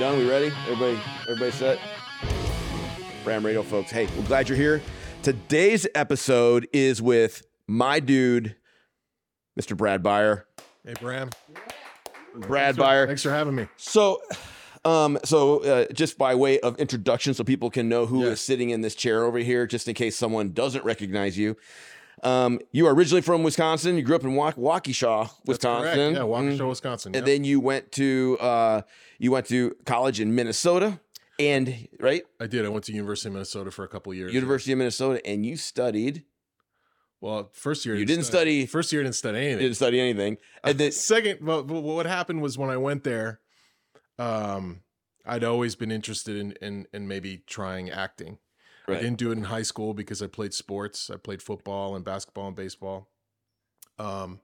Done? We ready? Everybody, everybody set? Bram Radio folks. Hey, we're glad you're here. Today's episode is with my dude, Mr. Brad Beyer. Hey, Bram. Brad Beyer. Thanks for having me. So, um, so uh, just by way of introduction, so people can know who is Yeah. sitting in this chair over here, just in case someone doesn't recognize you. Um, you are originally from Wisconsin. You grew up in Wa- Waukesha, Wisconsin. correct. Yeah. Waukesha, Wisconsin. And then you went to uh, you went to college in Minnesota, and right I did. I went to University of Minnesota for a couple years. University of Minnesota, and you studied. Well, first year You didn't study- First year I didn't study anything. Didn't study anything, and then Second, well, what happened was when I went there, um, I'd always been interested in in, in maybe trying acting. I didn't do it in high school because I played sports. I played football and basketball and baseball. Um,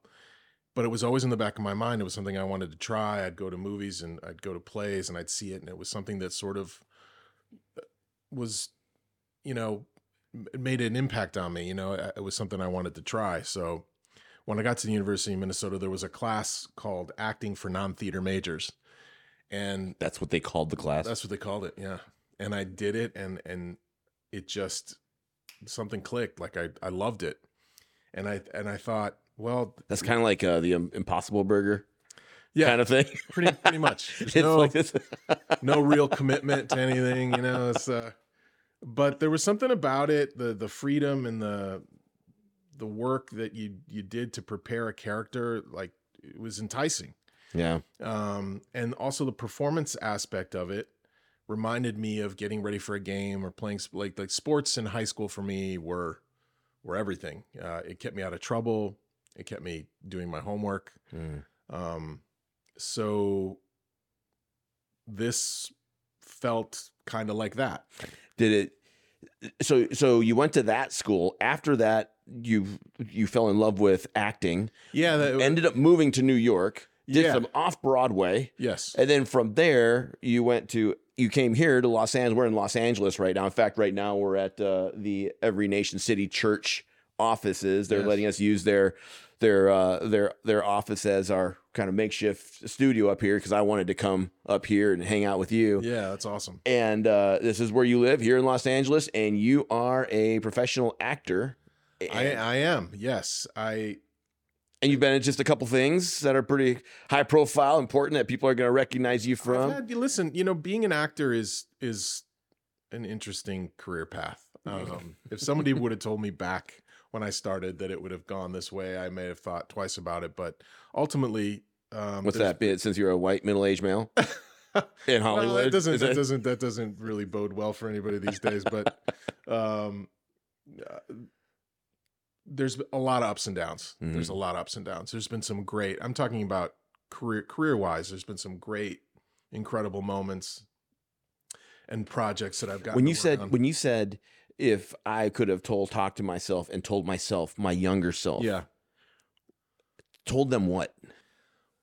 but it was always in the back of my mind. It was something I wanted to try. I'd go to movies and I'd go to plays and I'd see it, and it was something that sort of uh, was, you know, made an impact on me. You know, it it was something I wanted to try. So when I got to the University of Minnesota, there was a class called Acting for Non-Theater Majors, and that's what they called the class. that's what they called it. Yeah. And I did it and and it just something clicked. Like I I loved it. And I and I thought, well, That's kind of like uh, the um, Impossible Burger yeah, kind of thing. pretty pretty much. There's it's no like this. no real commitment to anything, you know, it's uh but there was something about it, the the freedom and the the work that you you did to prepare a character like it was enticing. yeah, um, and also the performance aspect of it reminded me of getting ready for a game or playing like like sports in high school for me were were everything. Uh, it kept me out of trouble. It kept me doing my homework. Mm. Um, so this felt kind of like that. Did it? So, so you went to that school. After that, you you fell in love with acting. Yeah. That, ended up moving to New York. Did Yeah. some off Broadway. yes. And then from there, you went to you came here to Los Angeles. We're in Los Angeles right now. In fact, right now we're at uh, the Every Nation City Church offices. They're Yes. letting us use their their uh, their their office as our kind of makeshift studio up here because I wanted to come up here and hang out with you. Yeah, that's awesome. And uh, this is where you live here in Los Angeles, and you are a professional actor. I, I am. Yes. I and you've been in just a couple things that are pretty high profile, important that people are going to recognize you from. had- listen, you know, being an actor is is an interesting career path. Um, if somebody would have told me back when I started that it would have gone this way, I may have thought twice about it. But ultimately, um, What's that bit? Since you're a white middle aged male in Well, Hollywood, that doesn't that that- doesn't that doesn't really bode well for anybody these days. But um, uh, there's a lot of ups and downs. There's a Mm-hmm. lot of ups and downs. There's been some great. I'm talking about career career wise. There's been some great, incredible moments and projects that I've got. when you said when you said if I could have told talked to myself and told myself my younger self, yeah, told them what?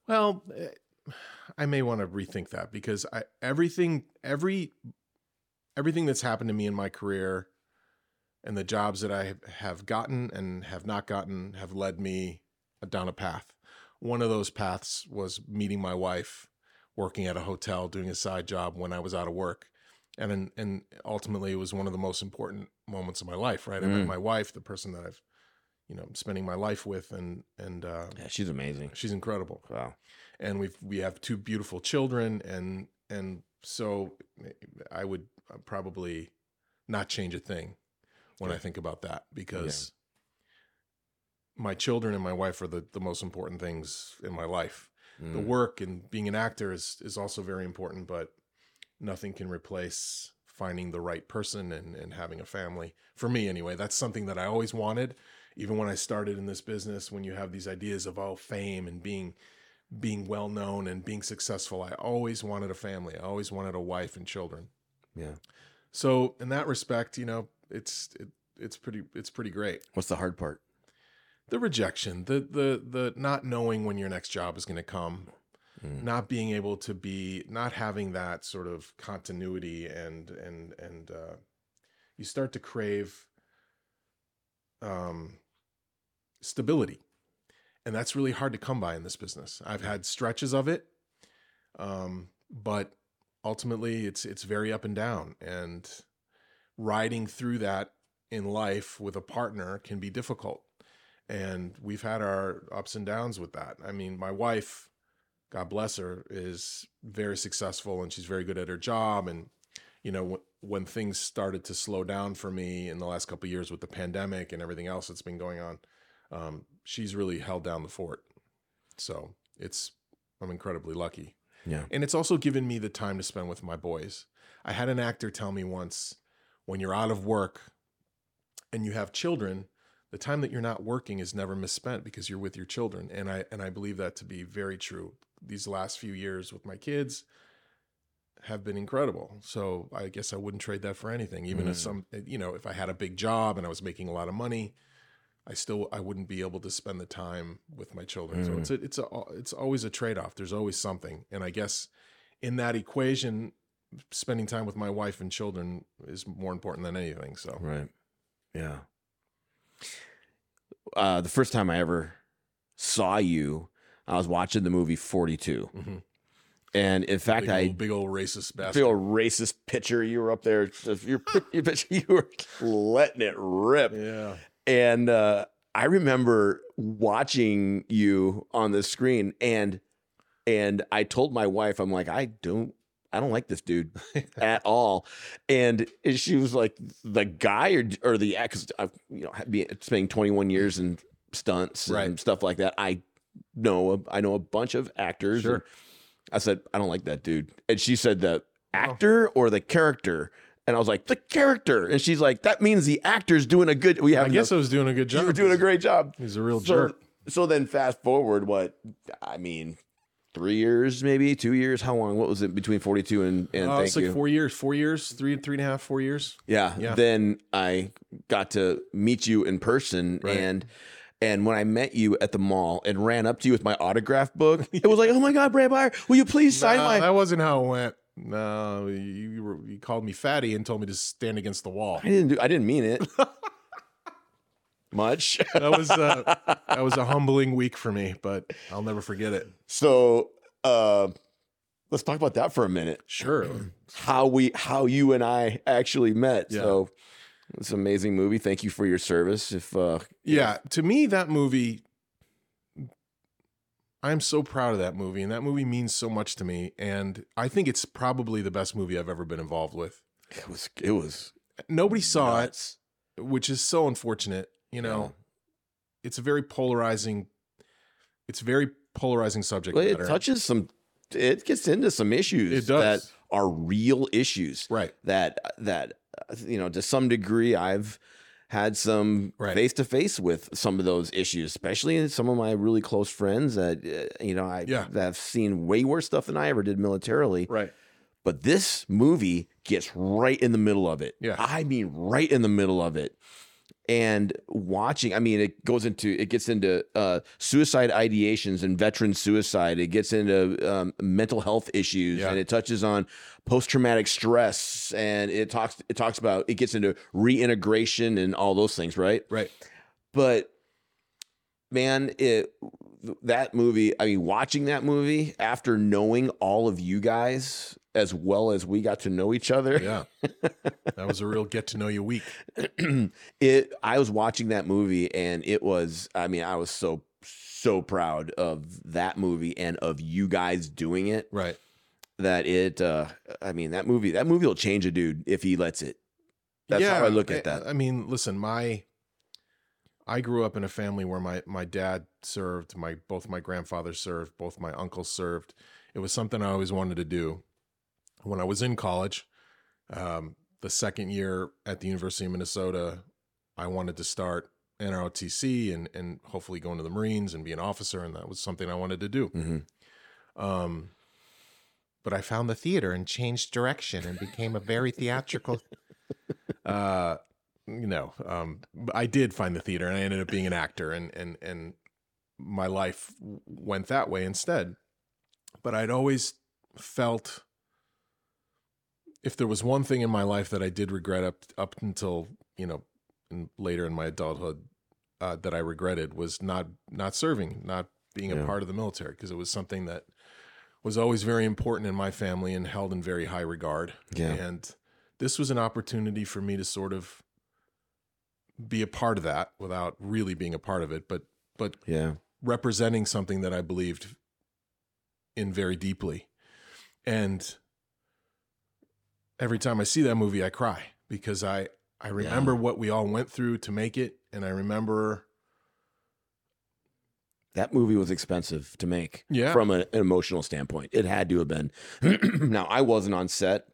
Well, eh, I may want to rethink that because I everything every everything that's happened to me in my career and the jobs that I have gotten and have not gotten have led me down a path. One of those paths was meeting my wife, working at a hotel, doing a side job when I was out of work. And and ultimately it was one of the most important moments of my life, right? I met Mm. my wife, the person that I've you know, spending my life with and and uh, Yeah, she's amazing. she's incredible Wow. and we've we have two beautiful children and and so i would probably not change a thing when i think about that because my children and my wife are the, the most important things in my life. The Mm. work and being an actor is is also very important but nothing can replace finding the right person and and having a family. For me anyway that's something that i always wanted. Even when i started in this business when you have these ideas of oh fame and being being well known and being successful i always wanted a family. I always wanted a wife and children. Yeah. so in that respect you know it's it, it's pretty it's pretty great. What's the hard part? the rejection the the the not knowing when your next job is going to come Mm. not being able to be not having that sort of continuity and and and uh you start to crave um stability. And that's really hard to come by in this business. I've had stretches of it um but ultimately it's it's very up and down. And riding through that in life with a partner can be difficult. And we've had our ups and downs with that. I mean my wife god bless her is very successful and she's very good at her job. And you know when, when things started to slow down for me in the last couple of years with the pandemic and everything else that's been going on um, she's really held down the fort. So it's i'm incredibly lucky. Yeah. and it's also given me the time to spend with my boys. I had an actor tell me once when you're out of work and you have children, the time that you're not working is never misspent because you're with your children. And I and I believe that to be very true. These last few years with my kids have been incredible. So I guess I wouldn't trade that for anything. Even if Mm. some you know, if I had a big job and I was making a lot of money, I still I wouldn't be able to spend the time with my children. So Mm. it's a, it's a it's always a trade off. There's always something, and I guess in that equation, spending time with my wife and children is more important than anything. So Right. Yeah. Uh, the first time I ever saw you, I was watching the movie 42. Mhm. And in fact, big, I old, big old racist bastard. feel racist picture. You were up there. You're, you you were letting it rip. yeah, And uh, I remember watching you on the screen, and and I told my wife, I'm like, I don't, I don't like this dude at all. And she was like, the guy or or the because I've you know be, spending 21 years in stunts and stuff like that. I know I know a bunch of actors. Sure. I said, I don't like that dude. And she said, the oh. actor or the character. And I was like, the character. And she's like, that means the actor's doing a good. We have I guess I was doing a good job. you were doing a great job. He's a real So, jerk. so then fast forward, what? I mean, three years, maybe two years. How long? What was it between 42 and, and Uh, it's like you? four years, four years, three, three and a half, four years. yeah. Yeah. Then I got to meet you in person Right. and and when I met you at the mall and ran up to you with my autograph book, it was like, oh my God, Brad Beyer, will you please sign Nah, my that wasn't how it went. No, you, you, were, you called me fatty and told me to stand against the wall. I didn't do I didn't mean it. Much. That was uh, that was a humbling week for me, but I'll never forget it. So uh let's talk about that for a minute. Sure. how we how you and I actually met. Yeah. So it's an amazing movie. Thank you for your service. If uh Yeah, to me that movie I'm so proud of that movie and that movie means so much to me and I think it's probably the best movie I've ever been involved with. it was it was Nobody saw nuts. it, which is so unfortunate, you know. It's a very polarizing it's a very polarizing subject Well, it matter. touches some it gets into some issues that are real issues right. that that you know to some degree I've had some face to face with some of those issues, especially in some of my really close friends that uh, you know I Yeah. that have seen way worse stuff than I ever did militarily. Right. But this movie gets right in the middle of it. Yeah. I mean, right in the middle of it. And watching, I mean, it goes into, it gets into uh, suicide ideations and veteran suicide. It gets into um, mental health issues, Yeah. and it touches on post traumatic stress, and it talks, it talks about, it gets into reintegration and all those things, right? Right. But man, it that movie, I mean, watching that movie after knowing all of you guys as well as we got to know each other, Yeah. that was a real get to know you week. it I was watching that movie and it was I mean, I was so so proud of that movie and of you guys doing it Right. that it uh I mean, that movie that movie will change a dude if he lets it. That's how I look at that. I mean, listen, my I grew up in a family where my my dad served, my both my grandfathers served, both my uncles served. It was something I always wanted to do. When I was in college, um, the second year at the University of Minnesota, I wanted to start NROTC and and hopefully go into the Marines and be an officer, and that was something I wanted to do. Mhm. Um, but I found the theater and changed direction and became a very theatrical. uh, you know, um, I did find the theater and I ended up being an actor, and and and my life went that way instead. But I'd always felt if there was one thing in my life that I did regret up up until you know in, later in my adulthood uh, that I regretted was not not serving, not being a part of the military because it was something that was always very important in my family and held in very high regard. Yeah. And this was an opportunity for me to sort of be a part of that without really being a part of it, but but Yeah. representing something that I believed in very deeply. And every time I see that movie, I cry because I I remember what we all went through to make it, and I remember That movie was expensive to make Yeah. from an emotional standpoint. It had to have been. now, I wasn't on set.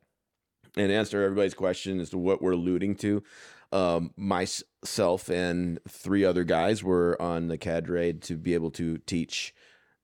And answer everybody's question as to what we're alluding to, um, myself and three other guys were on the cadre to be able to teach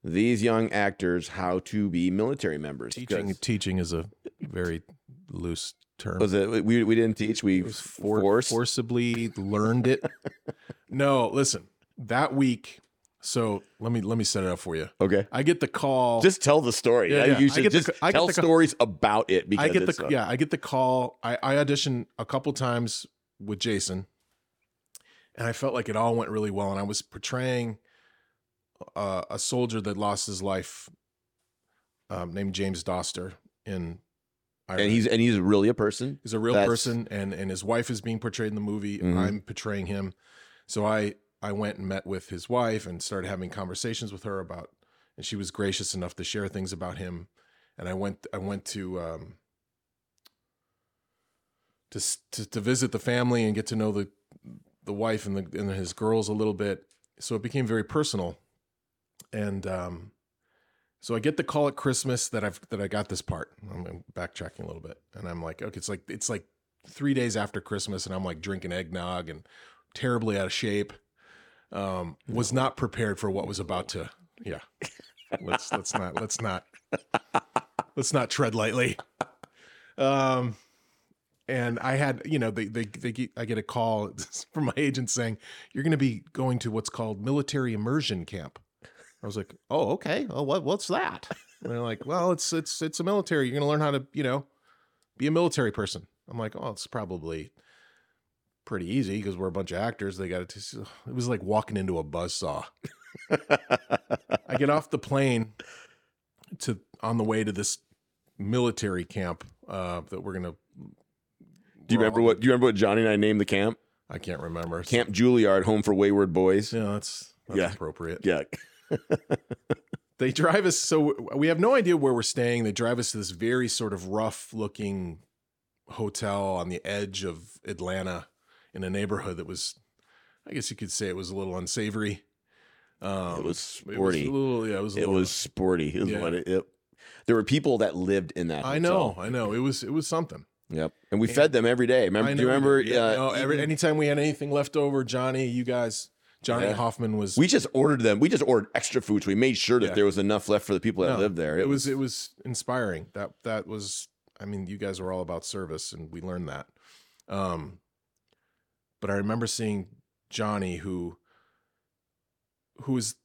these young actors how to be military members. teaching. Teaching is a very loose term. Was it? We, we didn't teach. We for, forced. forcibly learned it. no, listen. That week, so let me let me set it up for you. Okay. I get the call. Just tell the story. Yeah, yeah. You I should the just get tell the stories about it because I get the uh, yeah, I get the call. I, I auditioned a couple times with Jason, and I felt like it all went really well. And I was portraying uh, a soldier that lost his life, um, named James Doster in. Ireland. and he's and he's really a person. He's a real That's- person, and and his wife is being portrayed in the movie. Mhm. I'm portraying him, so I I went and met with his wife and started having conversations with her about, and she was gracious enough to share things about him, and I went I went to um to s- to, to visit the family and get to know the the wife and the and his girls a little bit, so it became very personal, and um. So I get the call at Christmas that I've that I got this part. I'm backtracking a little bit, and I'm like, okay, it's like it's like three days after Christmas, and I'm like drinking eggnog and terribly out of shape. Um, was not prepared for what was about to. Yeah, let's let's not let's not let's not tread lightly. Um, and I had you know they they they get, I get a call from my agent saying you're going to be going to what's called military immersion camp. I was like, oh, okay. Oh, what what's that? And they're like, well, it's it's it's a military. You're gonna learn how to, you know, be a military person. I'm like, oh, it's probably pretty easy because we're a bunch of actors. They got to. It was like walking into a buzzsaw. I get off the plane to on the way to this military camp uh, that we're gonna. Do you remember what? Do you remember what Johnny and I named the camp? I can't remember. Camp Juilliard, Home for Wayward Boys. Yeah, that's, that's Yeah. appropriate. Yeah. they drive us so we have no idea where we're staying they drive us to this very sort of rough looking hotel on the edge of atlanta in a neighborhood that was i guess you could say it was a little unsavory um It was it was sporty. little yeah it was a It little, was sporty. Is Yeah. what it, it. There were people that lived in that. i hotel. know i know it was it was something Yep. And we And- fed them every day. Remember? I Do you remember? Yeah, uh, no, every, anytime we had anything left over johnny you guys johnny Yeah. hoffman was we just ordered them. We just ordered extra food. So we made sure that Yeah. there was enough left for the people that No, lived there. it was it was inspiring that that was i mean you guys were all about service and we learned that um but i remember seeing johnny who who was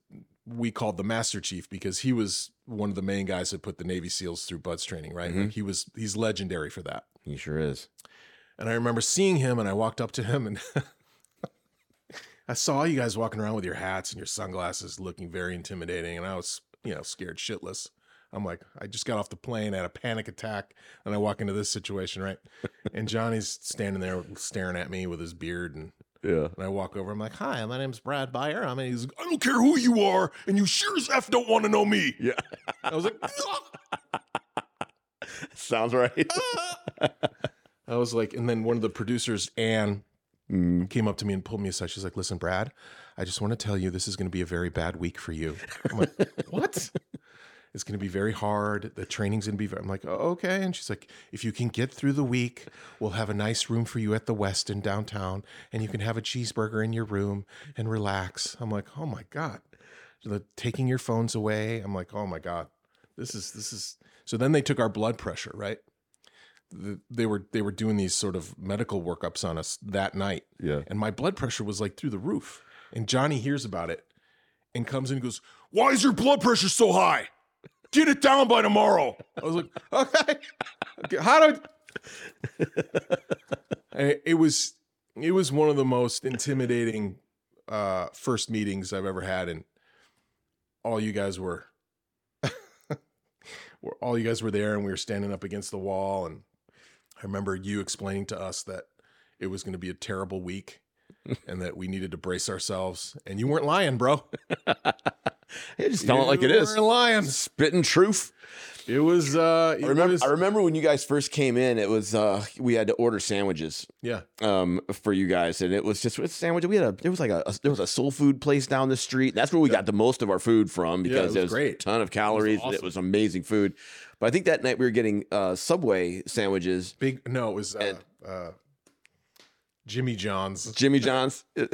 we called the master chief because he was one of the main guys that put the navy seals through BUD/S training right Mhm. Like, he was he's legendary for that He sure is. and i remember seeing him and i walked up to him and i saw you guys walking around with your hats and your sunglasses looking very intimidating and i was you know scared shitless i'm like i just got off the plane had a panic attack and i walk into this situation right and johnny's standing there staring at me with his beard and, Yeah. and i walk over i'm like hi my name's brad Beyer. i mean he's like, i don't care who you are and you sure as f don't want to know me Yeah. i was like Sounds right. i was like and then one of the producers anne Mm. came up to me and pulled me aside. She's like, "Listen, Brad, I just want to tell you this is going to be a very bad week for you." I'm like, "What?" It's going to be very hard. The training's going to be. Very, I'm like, oh, "Okay." And she's like, "If you can get through the week, we'll have a nice room for you at the Westin downtown, and you can have a cheeseburger in your room and relax." I'm like, "Oh my god!" The, taking your phones away. I'm like, "Oh my god, this is this is." So then they took our blood pressure, right? The, they were they were doing these sort of medical workups on us that night Yeah. and my blood pressure was like through the roof. And Johnny hears about it and comes in and goes, Why is your blood pressure so high? Get it down by tomorrow. I was like, Okay. Okay, How do I... it was it was one of the most intimidating uh first meetings I've ever had and all you guys were we're- all you guys were there, and we were standing up against the wall. And I remember you explaining to us that it was going to be a terrible week, and that we needed to brace ourselves. And you weren't lying, bro. Hey, just tell it like it is. You lying. Spitting truth. It was. Uh, it I remember. was- I remember when you guys first came in. It was uh, we had to order sandwiches yeah. um, for you guys, and it was just it's sandwich. We had a there was like a, a there was a soul food place down the street. That's where we got the most of our food from Yeah, it because was it was great. a ton of calories. It was, awesome. amazing food. But I think that night we were getting uh, Subway sandwiches. Big. No, it was uh, uh, Jimmy John's. Jimmy John's.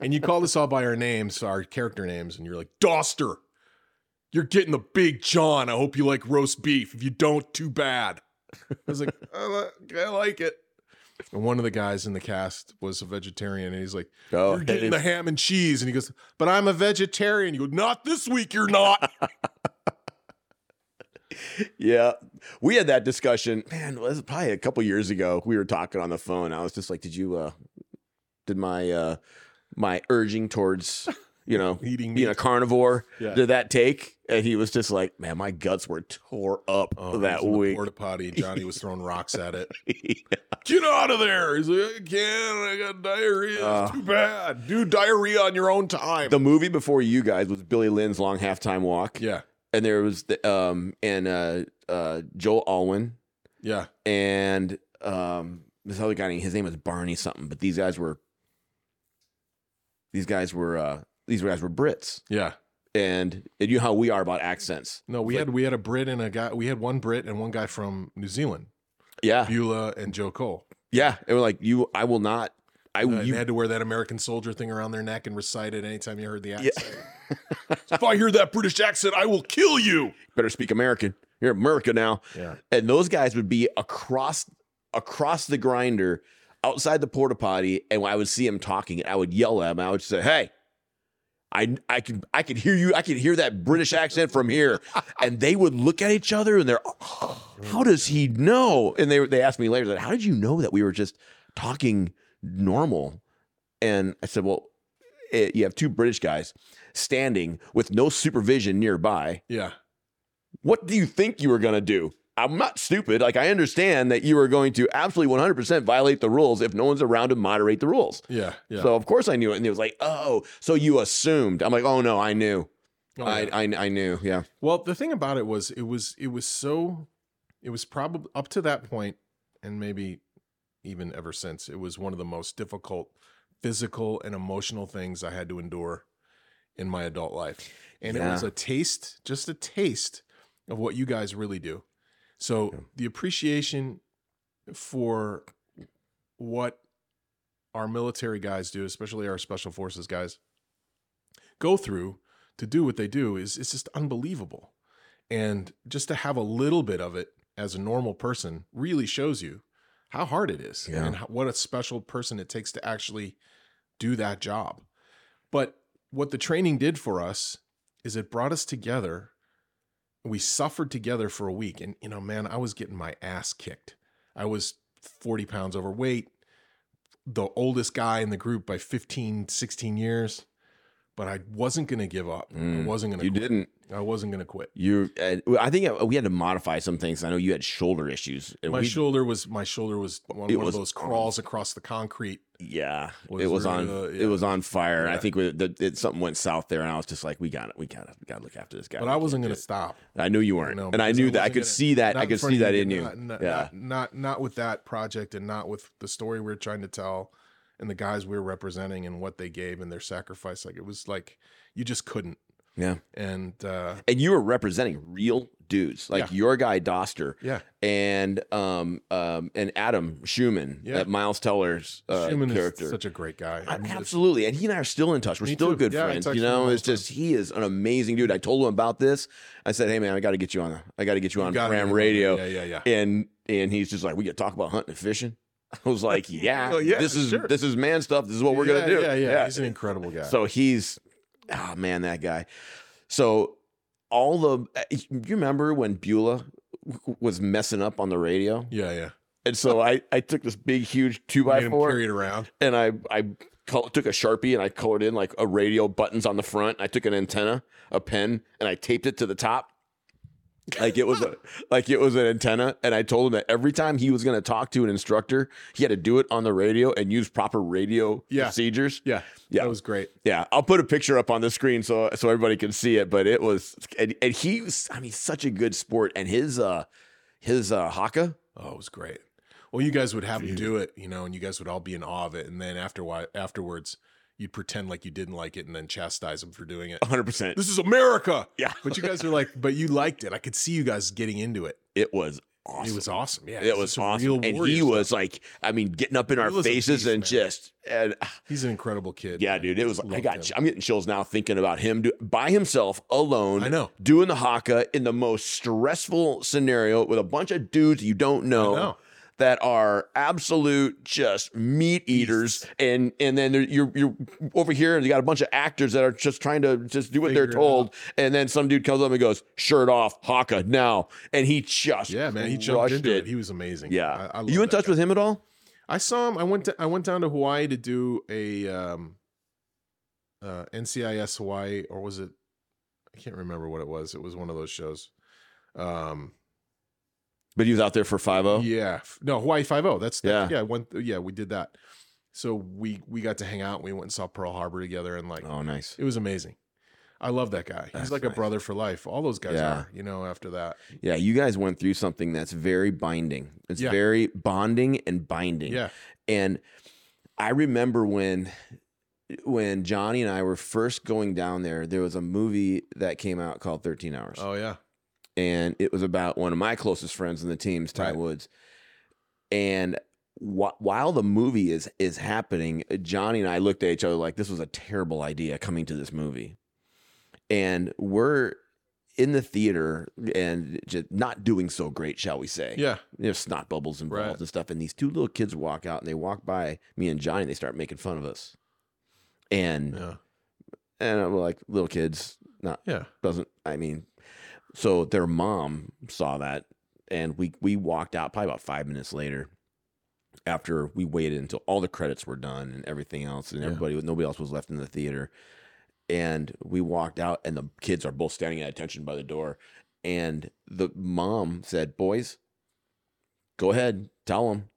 And you called us all by our names, our character names, and you're like, Doster, you're getting the big John. I hope you like roast beef. If you don't, too bad. I was like, I li- I like it. And one of the guys in the cast was a vegetarian, and he's like, oh, You're getting the ham and cheese. And he goes, But I'm a vegetarian. You go, Not this week, you're not. Yeah, we had that discussion. Man, it was probably a couple years ago. We were talking on the phone. I was just like, "Did you? uh Did my uh my urging towards you know Eating being a carnivore Yeah. did that take?" And he was just like, "Man, my guts were tore up Oh, that he was in week." Porta potty. Johnny was throwing rocks at it. Get out of there. He's like, I can't. I got diarrhea. Uh, it's too bad. Do diarrhea on your own time. the movie before you guys was Billy Lynn's Long Halftime Walk, yeah. And there was the, um and uh uh Joe Alwyn Yeah. and um this other guy his name was Barney something, but these guys were these guys were uh these guys were Brits. Yeah. And, and you know how we are about accents. No, we It's had we had a Brit and a guy. We had one Brit and one guy from New Zealand, Yeah. Beulah and Joe Cole. Yeah. and we're like you I will not I Uh, you had to wear that American soldier thing around their neck and recite it anytime you heard the Yeah. accent. if I hear that British accent, I will kill you. better speak American. You're America now. Yeah. And those guys would be across across the grinder outside the porta potty, and I would see him talking, and I would yell at him. I would say, "Hey, I I can I can hear you. I can hear that British accent from here." And they would look at each other, and they're, "How does he know?" And they they asked me later, that, "How did you know that we were just talking normal?" And I said, "Well." It, you have two British guys standing with no supervision nearby Yeah. what do you think you were going to do? I'm not stupid. Like, I understand that you are going to absolutely 100% violate the rules if no one's around to moderate the rules. Yeah. Yeah. So, of course, I knew it. And he was like, oh, so you assumed. I'm like, oh, no, I knew. Oh, I. I, I knew. Yeah. Well, the thing about it was, it was, it was so, it was probably up to that point, and maybe even ever since, it was one of the most difficult physical and emotional things I had to endure in my adult life. And it was a taste, just a taste of what you guys really do. So Yeah. the appreciation for what our military guys do, especially our special forces guys, go through to do what they do is it's just unbelievable. And just to have a little bit of it as a normal person really shows you how hard it is Yeah. and how, what a special person it takes to actually do that job. But what the training did for us is it brought us together. We suffered together for a week. And, you know, man, I was getting my ass kicked. I was 40 pounds overweight, the oldest guy in the group by 15, 16 years. But I wasn't going to give up. I Mm, wasn't going You to quit. didn't. I wasn't going to quit. You, uh, I think uh, we had to modify some things. I know you had shoulder issues. My we- shoulder was my shoulder was one, one was of those crawls across the concrete. Yeah, was it was on. really, uh, It was on fire. and I think we, the, it, something went south there, and I was just like, "We got it. We got. We got to look after this guy." But We I wasn't going to stop. I knew you weren't, know, and I knew I that. I could gonna- see that. I could see that in you. Not, not, yeah, not, not not with that project and not with the story we are trying to tell and the guys we were representing and what they gave and their sacrifice. Like it was like you just couldn't. yeah. And uh And you were representing real dudes, like Yeah. your guy Doster yeah, and um um and Adam Schumann, Yeah. that Miles Teller's uh, Schumann character. is such a great guy. I- mean, Absolutely, and he and I are still in touch. We're still too. good Yeah, friends. You know, it's just he is an amazing dude. I told him about this. I said, "Hey man, I got to get you on. The, I got to get you you on Bram. Radio." Yeah, yeah, yeah. And and he's just like, "We got to talk about hunting and fishing." I was like, "Yeah, yeah, this is sure. this is man stuff. This is what we're yeah, gonna do." Yeah, yeah, He's an incredible guy. So he's, oh man, that guy. So all the, eh, you remember when Beulah was messing up on the radio? yeah, yeah. And so I, I took this big, huge two by four carry it around. and I, I col- took a Sharpie and I colored in like a radio buttons on the front. I took an antenna, a pen, and I taped it to the top. Like it was a, like it was an antenna. And I told him that every time he was going to talk to an instructor, he had to do it on the radio and use proper radio Yeah. procedures. Yeah, Yeah. that was great. Yeah, I'll put a picture up on the screen so so everybody can see it. But it was, and, and he was, I mean, such a good sport. And his uh his uh haka, Oh, it was great. Well, you guys would have him do it, you know, and you guys would all be in awe of it, and then after afterwards, you'd pretend like you didn't like it, and then chastise them for doing it. 100. percent This is America. Yeah, But you guys are like, but you liked it. I could see you guys getting into it. it was awesome. It was awesome. Yeah, It was awesome, and he stuff. was like, I mean, getting up in our faces beast, and man. just, and He's an incredible kid. yeah, dude, it was. I Loved got, him. I'm getting chills now thinking about him do, by himself, alone. I know. doing the haka in the most stressful scenario with a bunch of dudes you don't know, know. That are absolute just meat eaters and and then you're you're over here and you got a bunch of actors that are just trying to just do what Figure they're told and then some dude comes up and goes shirt off haka now and he just Yeah, man, he jumped into it. it. He was amazing. yeah I, I you in touch guy. with him at all I saw him. I went to I went down to Hawaii to do a um, uh, NCIS Hawaii, or was it? I can't remember what it was. It was one of those shows. Um, but he was out there for 5-0 yeah, no Hawaii Five O. That's Yeah. yeah, yeah. One, yeah, we did that. So we we got to hang out. We went and saw Pearl Harbor together, and like oh nice it was amazing. I love that guy. That's He's like a brother for life. All those guys Yeah. are, you know. After that, yeah you guys went through something that's very binding it's Yeah. very bonding and binding yeah, And I remember when when Johnny and I were first going down there, there was a movie that came out called 13 Hours. oh yeah, And it was about one of my closest friends in the teams, Ty Right. Woods. And wh- while the movie is is happening, Johnny and I looked at each other like this was a terrible idea coming to this movie. And we're in the theater and just not doing so great, shall we say yeah, there's snot bubbles involved Right. and stuff. And these two little kids walk out and they walk by me and Johnny. And they start making fun of us, and yeah, and I'm like little kids. Not yeah. doesn't. I mean, so their mom saw that, and we we walked out probably about five minutes later. After we waited until all the credits were done and everything else, and Yeah. everybody, nobody else was left in the theater, and we walked out, and the kids are both standing at attention by the door, and the mom said, "Boys, go ahead, tell them.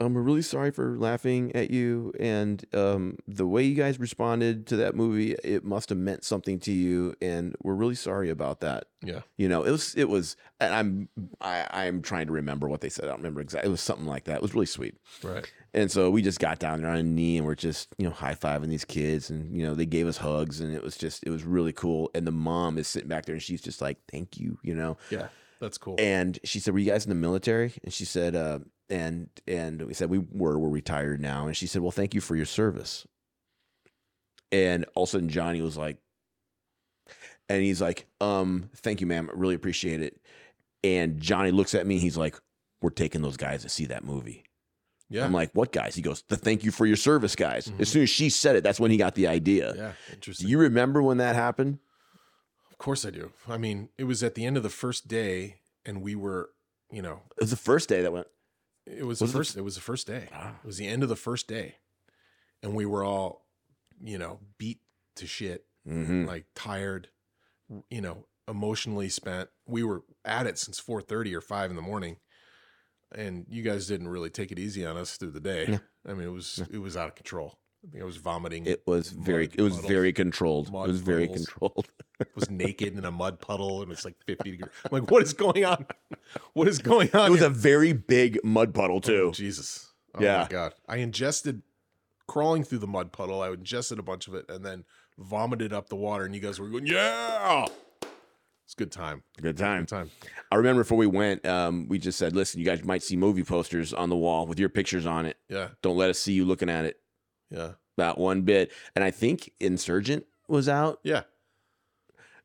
Um, we're really sorry for laughing at you, and um, the way you guys responded to that movie, it must have meant something to you, and we're really sorry about that. Yeah. You know, it was, it was, and I'm, I, I'm trying to remember what they said. I don't remember exactly. It was something like that. It was really sweet. Right. And so we just got down there on a knee and we're just, you know, high fiving these kids. And, you know, they gave us hugs and it was just, it was really cool. And the mom is sitting back there and she's just like, thank you, you know. Yeah. That's cool. And she said, "Were you guys in the military?" And she said, uh, "And and we said we were. We're retired now." And she said, "Well, thank you for your service." And all of a sudden, Johnny was like, and he's like, "Um, thank you, ma'am. I really appreciate it." And Johnny looks at me. He's like, "We're taking those guys to see that movie." yeah. I'm like, "What guys?" He goes, "The thank you for your service guys." Mhm. As soon as she said it, that's when he got the idea. yeah. Do Interesting. you remember when that happened? Of course I do. I mean, it was at the end of the first day, and we were, you know, It was the first day that went. It was, Was the first. It was the first day. Wow. It was the end of the first day, and we were all, you know, beat to shit, Mm-hmm. like tired, you know, emotionally spent. We were at it since four thirty or five in the morning, and you guys didn't really take it easy on us through the day. Yeah. I mean, it was it was out of control. I think I was vomiting. It was very. It was puddles. very controlled. Mud it was very puddles. controlled. was naked in a mud puddle and it's like 50 degrees. I'm like, what is going on? What is going on? It was here? a very big mud puddle Oh, too. Jesus. Oh Yeah. my God. I ingested, crawling through the mud puddle, I ingested a bunch of it and then vomited up the water. And you guys were going, yeah. It's a good time. Good time. Good time. I remember before we went, um, we just said, "Listen, you guys might see movie posters on the wall with your pictures on it. Yeah. Don't let us see you looking at it Yeah. that one bit." And I think Insurgent was out, Yeah.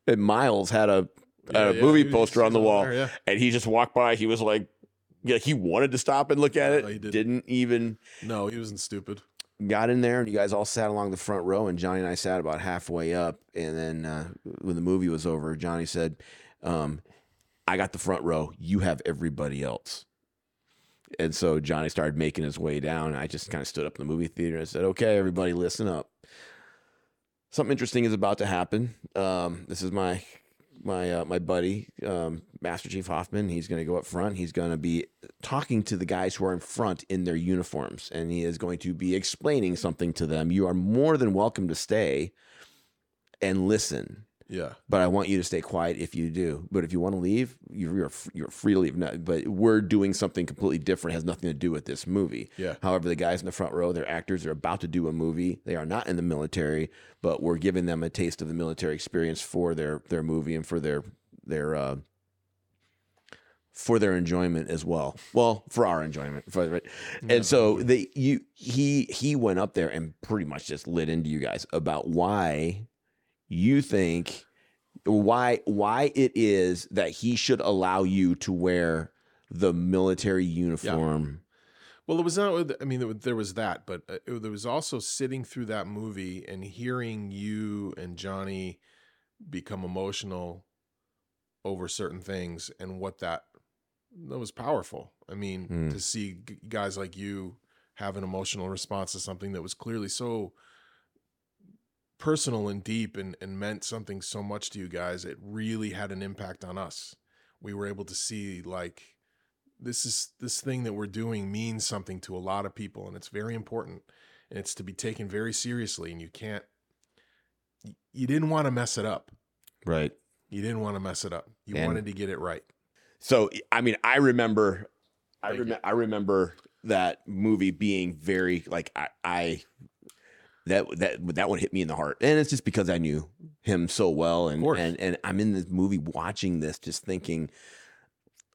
and Miles had a, Yeah, a yeah, movie poster on the wall, there, yeah. and he just walked by. He was like, "Yeah, he wanted to stop and look at it. No, he didn't. didn't even." No, he wasn't stupid. got in there and you guys all sat along the front row and johnny and i sat about halfway up and then uh, when the movie was over johnny said um, i got the front row you have everybody else and so johnny started making his way down i just kind of stood up in the movie theater and said okay everybody listen up something interesting is about to happen um, this is my my uh, my buddy um, Master Chief Hoffman. He's going to go up front. He's going to be talking to the guys who are in front in their uniforms, and he is going to be explaining something to them. You are more than welcome to stay and listen Yeah. but I want you to stay quiet if you do. But if you want to leave, you're you're, you're free to leave. No, but we're doing something completely different. Has nothing to do with this movie. Yeah. However, the guys in the front row, they're actors. They're about to do a movie. They are not in the military, but we're giving them a taste of the military experience for their their movie and for their their uh, for their enjoyment as well. Well, for our enjoyment. For, right? And so they you he he went up there and pretty much just lit into you guys about why you think why why it is that he should allow you to wear the military uniform. Well, it was not. I mean, there was- that, but uh, it, there was also sitting through that movie and hearing you and Johnny become emotional over certain things and what that that was powerful. I mean, Hmm. to see guys like you have an emotional response to something that was clearly so personal and deep and, and meant something so much to you guys, it really had an impact on us. We were able to see like this is this thing that we're doing means something to a lot of people and it's very important and it's to be taken very seriously and you can't you didn't want to mess it up Right. you didn't want to mess it up you And- wanted to get it right So I mean, I remember, I Thank remember, I remember that movie being very like I, I that that that one hit me in the heart, and it's just because I knew him so well, and and and I'm in this movie watching this, just thinking,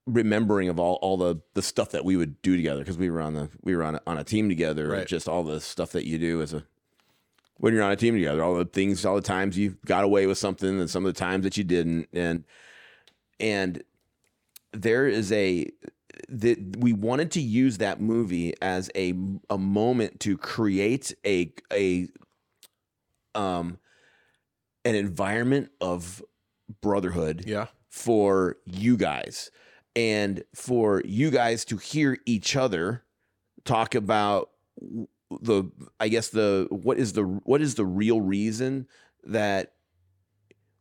remembering of all all the the stuff that we would do together. Because we were on the we were on a, on a team together, Right. just all the stuff that you do as a when you're on a team together, all the things, all the times you got away with something, and some of the times that you didn't, and and there is a that we wanted to use that movie as a a moment to create a a um an environment of brotherhood yeah. for you guys and for you guys to hear each other talk about the I guess the what is the what is the real reason that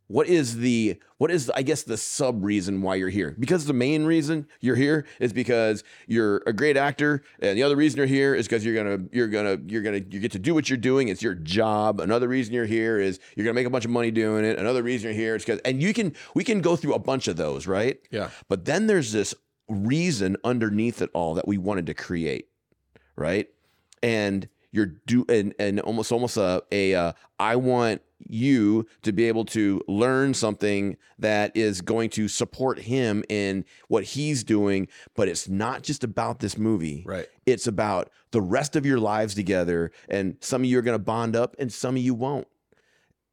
what is the what is I guess the sub reason why you're here? Because the main reason you're here is because you're a great actor, and the other reason you're here is because you're gonna you're gonna you're gonna you get to do what you're doing. It's your job. Another reason you're here is you're gonna make a bunch of money doing it. Another reason you're here is because and you can we can go through a bunch of those, right? yeah But then there's this reason underneath it all that we wanted to create, right? And you're do and and almost almost a a uh, I want you to be able to learn something that is going to support him in what he's doing, but it's not just about this movie. right It's about the rest of your lives together, and some of you are going to bond up, and some of you won't.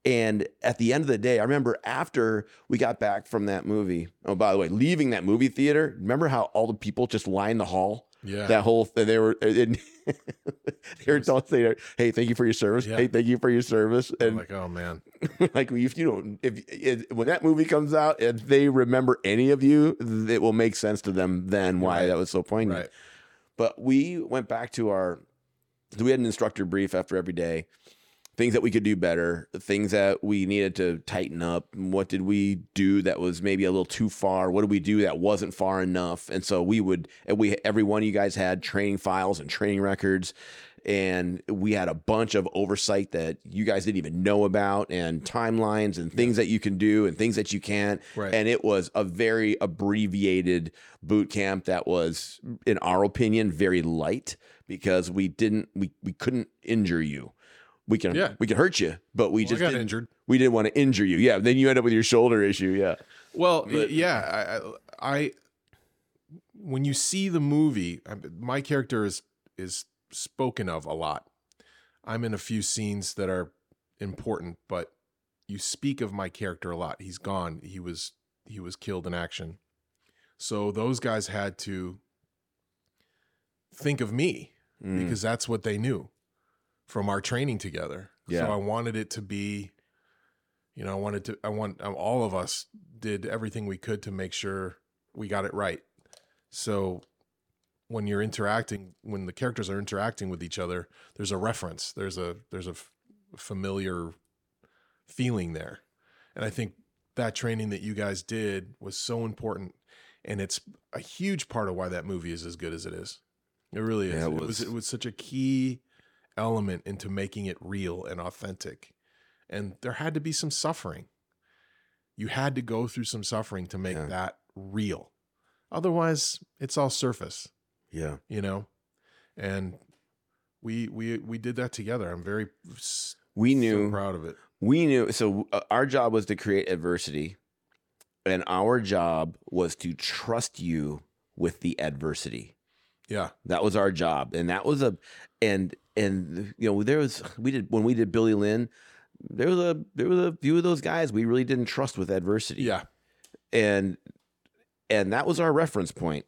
And at the end of the day, I remember after we got back from that movie. Oh, by the way, leaving that movie theater, remember how all the people just lined the hall? Yeah That whole thing, they were uh, and they were telling saying, "Hey, thank you for your service. Yeah. Hey, thank you for your service." I'm And like oh man like if you don't if, if when that movie comes out if they remember any of you it will make sense to them then why Right. that was so poignant right but we went back to our we had an instructor brief after every day things that we could do better things that we needed to tighten up what did we do that was maybe a little too far? What did we do that wasn't far enough? And so we would we every one of you guys had training files and training records and we had a bunch of oversight that you guys didn't even know about and timelines and things that you can do and things that you can't. Right. And it was a very abbreviated boot camp that was in our opinion very light because we didn't we, we couldn't injure you we can Yeah. we can hurt you but we Well, just got didn't, injured we didn't want to injure you yeah then you end up with your shoulder issue yeah Well, But- yeah, I, I, I, when you see the movie, my character is is spoken of a lot. I'm in a few scenes that are important, but you speak of my character a lot. He's gone. He was he was killed in action. So those guys had to think of me Mm. because that's what they knew from our training together. Yeah. So I wanted it to be, you know, I wanted to, I want, um, all of us did everything we could to make sure we got it right. So when you're interacting, when the characters are interacting with each other, there's a reference, there's a, there's a f- familiar feeling there. And I think that training that you guys did was so important, and it's a huge part of why that movie is as good as it is. It really is. Yeah, it it, was. was. it was such a key element into making it real and authentic, and there had to be some suffering. You had to go through some suffering to make Yeah. that real. Otherwise, it's all surface Yeah. you know and we we we did that together i'm very We so knew proud of it we knew so uh, our job was to create adversity and our job was to trust you with the adversity yeah. That was our job and that was a and and you know there was we did when we did billy lynn there was a there was a few of those guys we really didn't trust with adversity. Yeah. And and that was our reference point.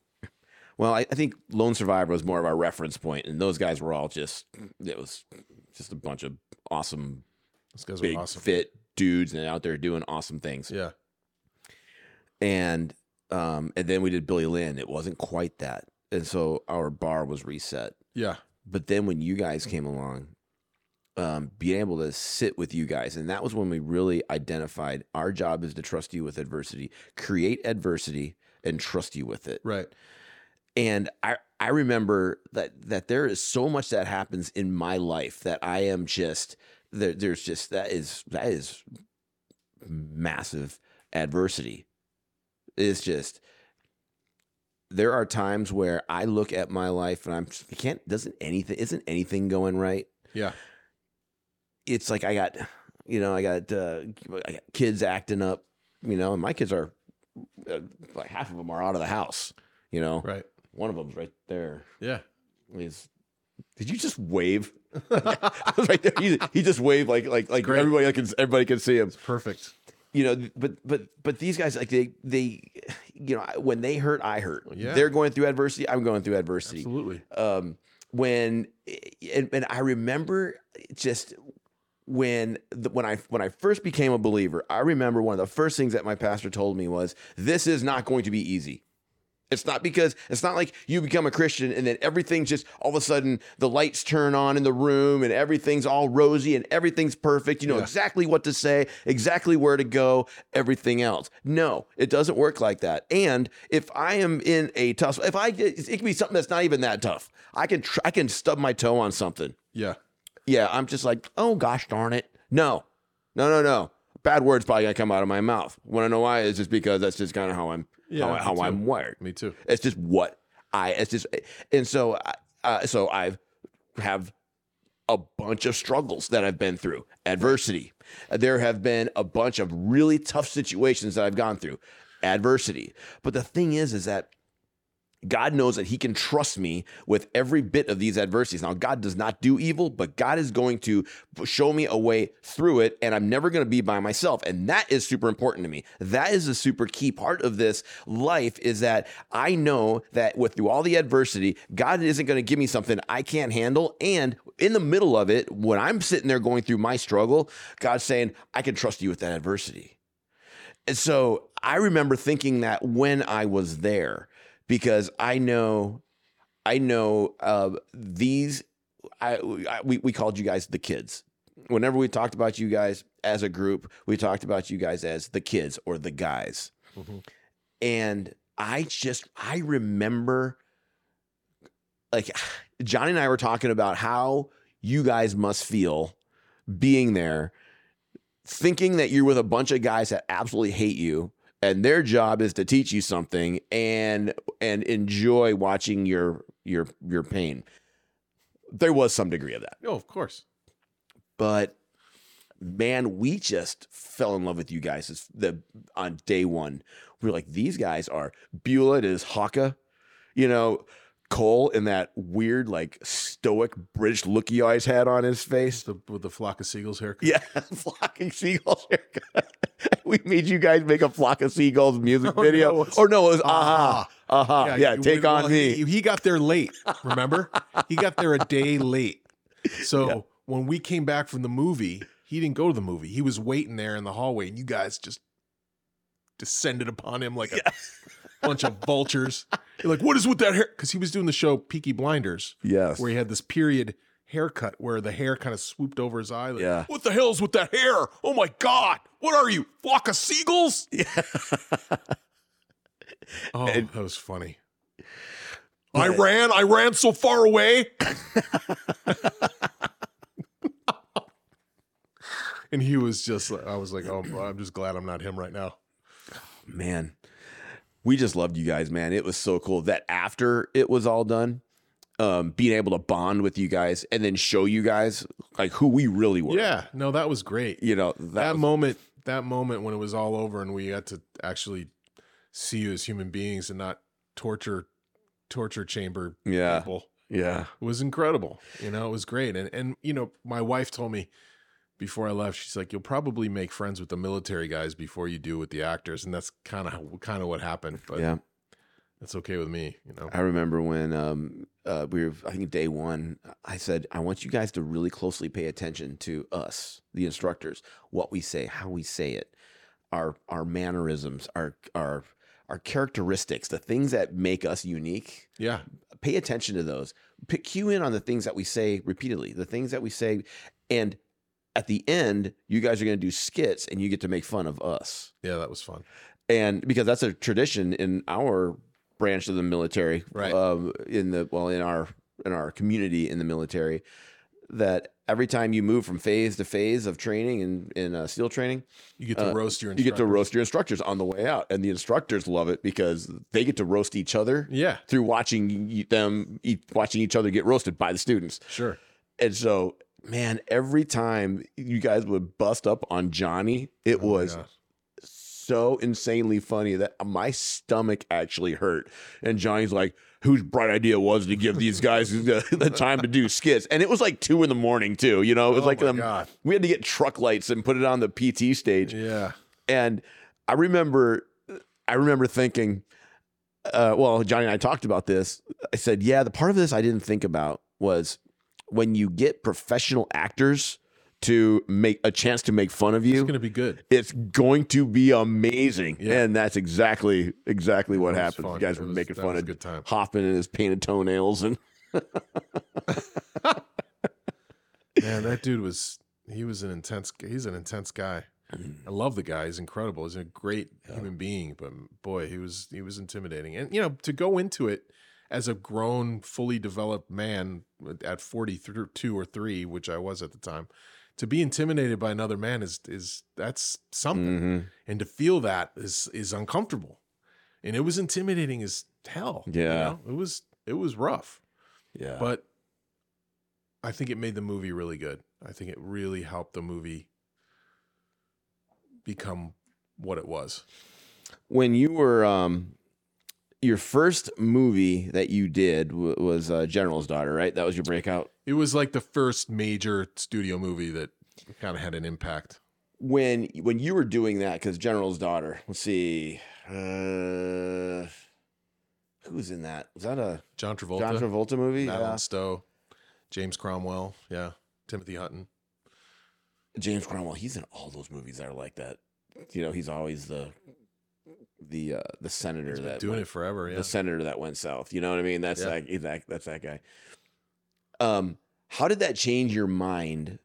Well I, I think lone survivor was more of our reference point and those guys were all just it was just a bunch of awesome those guys big awesome. fit dudes and out there doing awesome things. Yeah. And um and then we did billy lynn. It wasn't quite that and so our bar was reset. Yeah. But then when you guys came along um being able to sit with you guys and that was when we really identified our job is to trust you with adversity create adversity and trust you with it. Right. And i i remember that that there is so much that happens in my life that i am just there, there's just that is that is massive adversity. It's just there are times where i look at my life and i'm I can't doesn't anything isn't anything going right yeah it's like i got you know i got uh I got kids acting up you know and my kids are uh, like half of them are out of the house you know right one of them's right there. yeah He's, did you just wave? I was right there. He, he just waved like like like Great. everybody can everybody can see him. perfect You know, but but but these guys like they they you know when they hurt, I hurt. Yeah. They're going through adversity. I'm going through adversity. absolutely Um, when and, and I remember just when the, when I when I first became a believer, I remember one of the first things that my pastor told me was, "This is not going to be easy." It's not because it's not like you become a Christian and then everything's just all of a sudden the lights turn on in the room and everything's all rosy and everything's perfect. You know Yeah. exactly what to say, exactly where to go, everything else. No, it doesn't work like that. And if I am in a tough, if I it can be something that's not even that tough. I can tr- I can stub my toe on something. yeah Yeah, I'm just like, oh gosh darn it. No, no, no, no. Bad words probably gonna come out of my mouth. Want to know why? It's just because that's just kind of how I'm Yeah, how, me how. I'm wired. me too It's just what I. It's just, and so, I- uh, so I have a bunch of struggles that I've been through, adversity. There have been a bunch of really tough situations that I've gone through, adversity. But the thing is, is that God knows that He can trust me with every bit of these adversities. Now, God does not do evil, but God is going to show me a way through it, and I'm never going to be by myself. And that is super important to me. That is a super key part of this life is that I know that with through all the adversity, God isn't going to give me something I can't handle. And in the middle of it, when I'm sitting there going through my struggle, God's saying, I can trust you with that adversity. And so I remember thinking that when I was there, because I know, I know uh, these. I, I we we called you guys the kids. Whenever we talked about you guys as a group, we talked about you guys as the kids or the guys. Mhm. And I just I remember, like Johnny and I were talking about how you guys must feel being there thinking that you're with a bunch of guys that absolutely hate you and their job is to teach you something and and enjoy watching your your your pain. There was some degree of that. Oh of course. But man we just fell in love with you guys It's the on day one. We were like these guys are Beulah is Haka you know Cole in that weird like stoic British look he always had on his face. the, with the flock of seagulls haircut. Yeah, flocking seagulls haircut. We made you guys make a flock of seagulls music oh, No, video. no, or no, it was uh-huh. uh-huh, uh-huh. aha. Aha. Yeah, you- take well, on me. He, he got there late. Remember, he got there a day late. So Yeah. when we came back from the movie, he didn't go to the movie. He was waiting there in the hallway, and you guys just descended upon him like a bunch of vultures. You're like, "What is with that hair?" Because he was doing the show Peaky Blinders, yes. where he had this period haircut where the hair kind of swooped over his eye. Like, Yeah. What the hell's with that hair? Oh my god! What are you? Flock of seagulls? Yeah. Oh, And- that was funny. I ran. I ran so far away. and he was just. I was like, oh, I'm just glad I'm not him right now. man, we just loved you guys, man. It was so cool that after it was all done, um, being able to bond with you guys and then show you guys like who we really were. Yeah, no, that was great. You know, that, that was- moment that moment when it was all over and we got to actually see you as human beings and not torture torture chamber yeah. people Yeah. it was incredible you know it was great and and you know my wife told me before i left she's like you'll probably make friends with the military guys before you do with the actors and that's kind of kind of what happened but yeah. That's okay with me you know I remember when um, uh, we were, I think day one, I said, I want you guys to really closely pay attention to us, the instructors, what we say, how we say it, our our mannerisms, our our our characteristics, the things that make us unique. yeah Pay attention to those. Pick cue in on the things that we say repeatedly, the things that we say, and at the end, you guys are going to do skits, and you get to make fun of us yeah that was fun and because that's a tradition in our branch of the military, Right. Um, in the well, in our in our community in the military, that every time you move from phase to phase of training in in uh, SEAL training, you get to Uh, roast your you get to instructors. roast your instructors on the way out, and the instructors love it because they get to roast each other yeah through watching them eat, watching each other get roasted by the students. sure And so, man, every time you guys would bust up on Johnny, it Oh was. So insanely funny that my stomach actually hurt. And Johnny's like, whose bright idea was to give these guys the, the time to do skits? And it was like two in the morning too. You know, it was Oh like um, we had to get truck lights and put it on the PT stage. yeah And I remember, I remember thinking, uh, well, Johnny and I talked about this. I said, yeah, the part of this I didn't think about was when you get professional actors to make a chance to make fun of you. it's gonna be good it's going to be amazing. Yeah. And that's exactly exactly what happened. You guys It were was- making fun of good time Hoffman and his painted toenails and Man, that dude was he was an intense guy. he's an intense guy. Mm. I love the guy. He's incredible. He's a great Yeah. human being, but boy, he was he was intimidating. And you know, to go into it as a grown, fully developed man at 42 or 3, which I was at the time, to be intimidated by another man is is that's something. Mhm. And to feel that is is uncomfortable. And it was intimidating as hell. you Yeah. know? It was it was rough. yeah. But I think it made the movie really good. I think it really helped the movie become what it was. when you were um your first movie that you did w- was uh, General's Daughter, right? That was your breakout. It was like the first major studio movie that kind of had an impact. When when you were doing that, because General's Daughter. Let's see, uh, who's in that? Was that a John Travolta, John Travolta movie? Madeleine Yeah. Stowe, James Cromwell, yeah, Timothy Hutton. James Cromwell, he's in all those movies that are like that. You know, he's always the the uh, the senator that doing went, it forever. Yeah, the senator that went south. You know what I mean? That's Yeah. that, that that's that guy. Um, how did that change your mind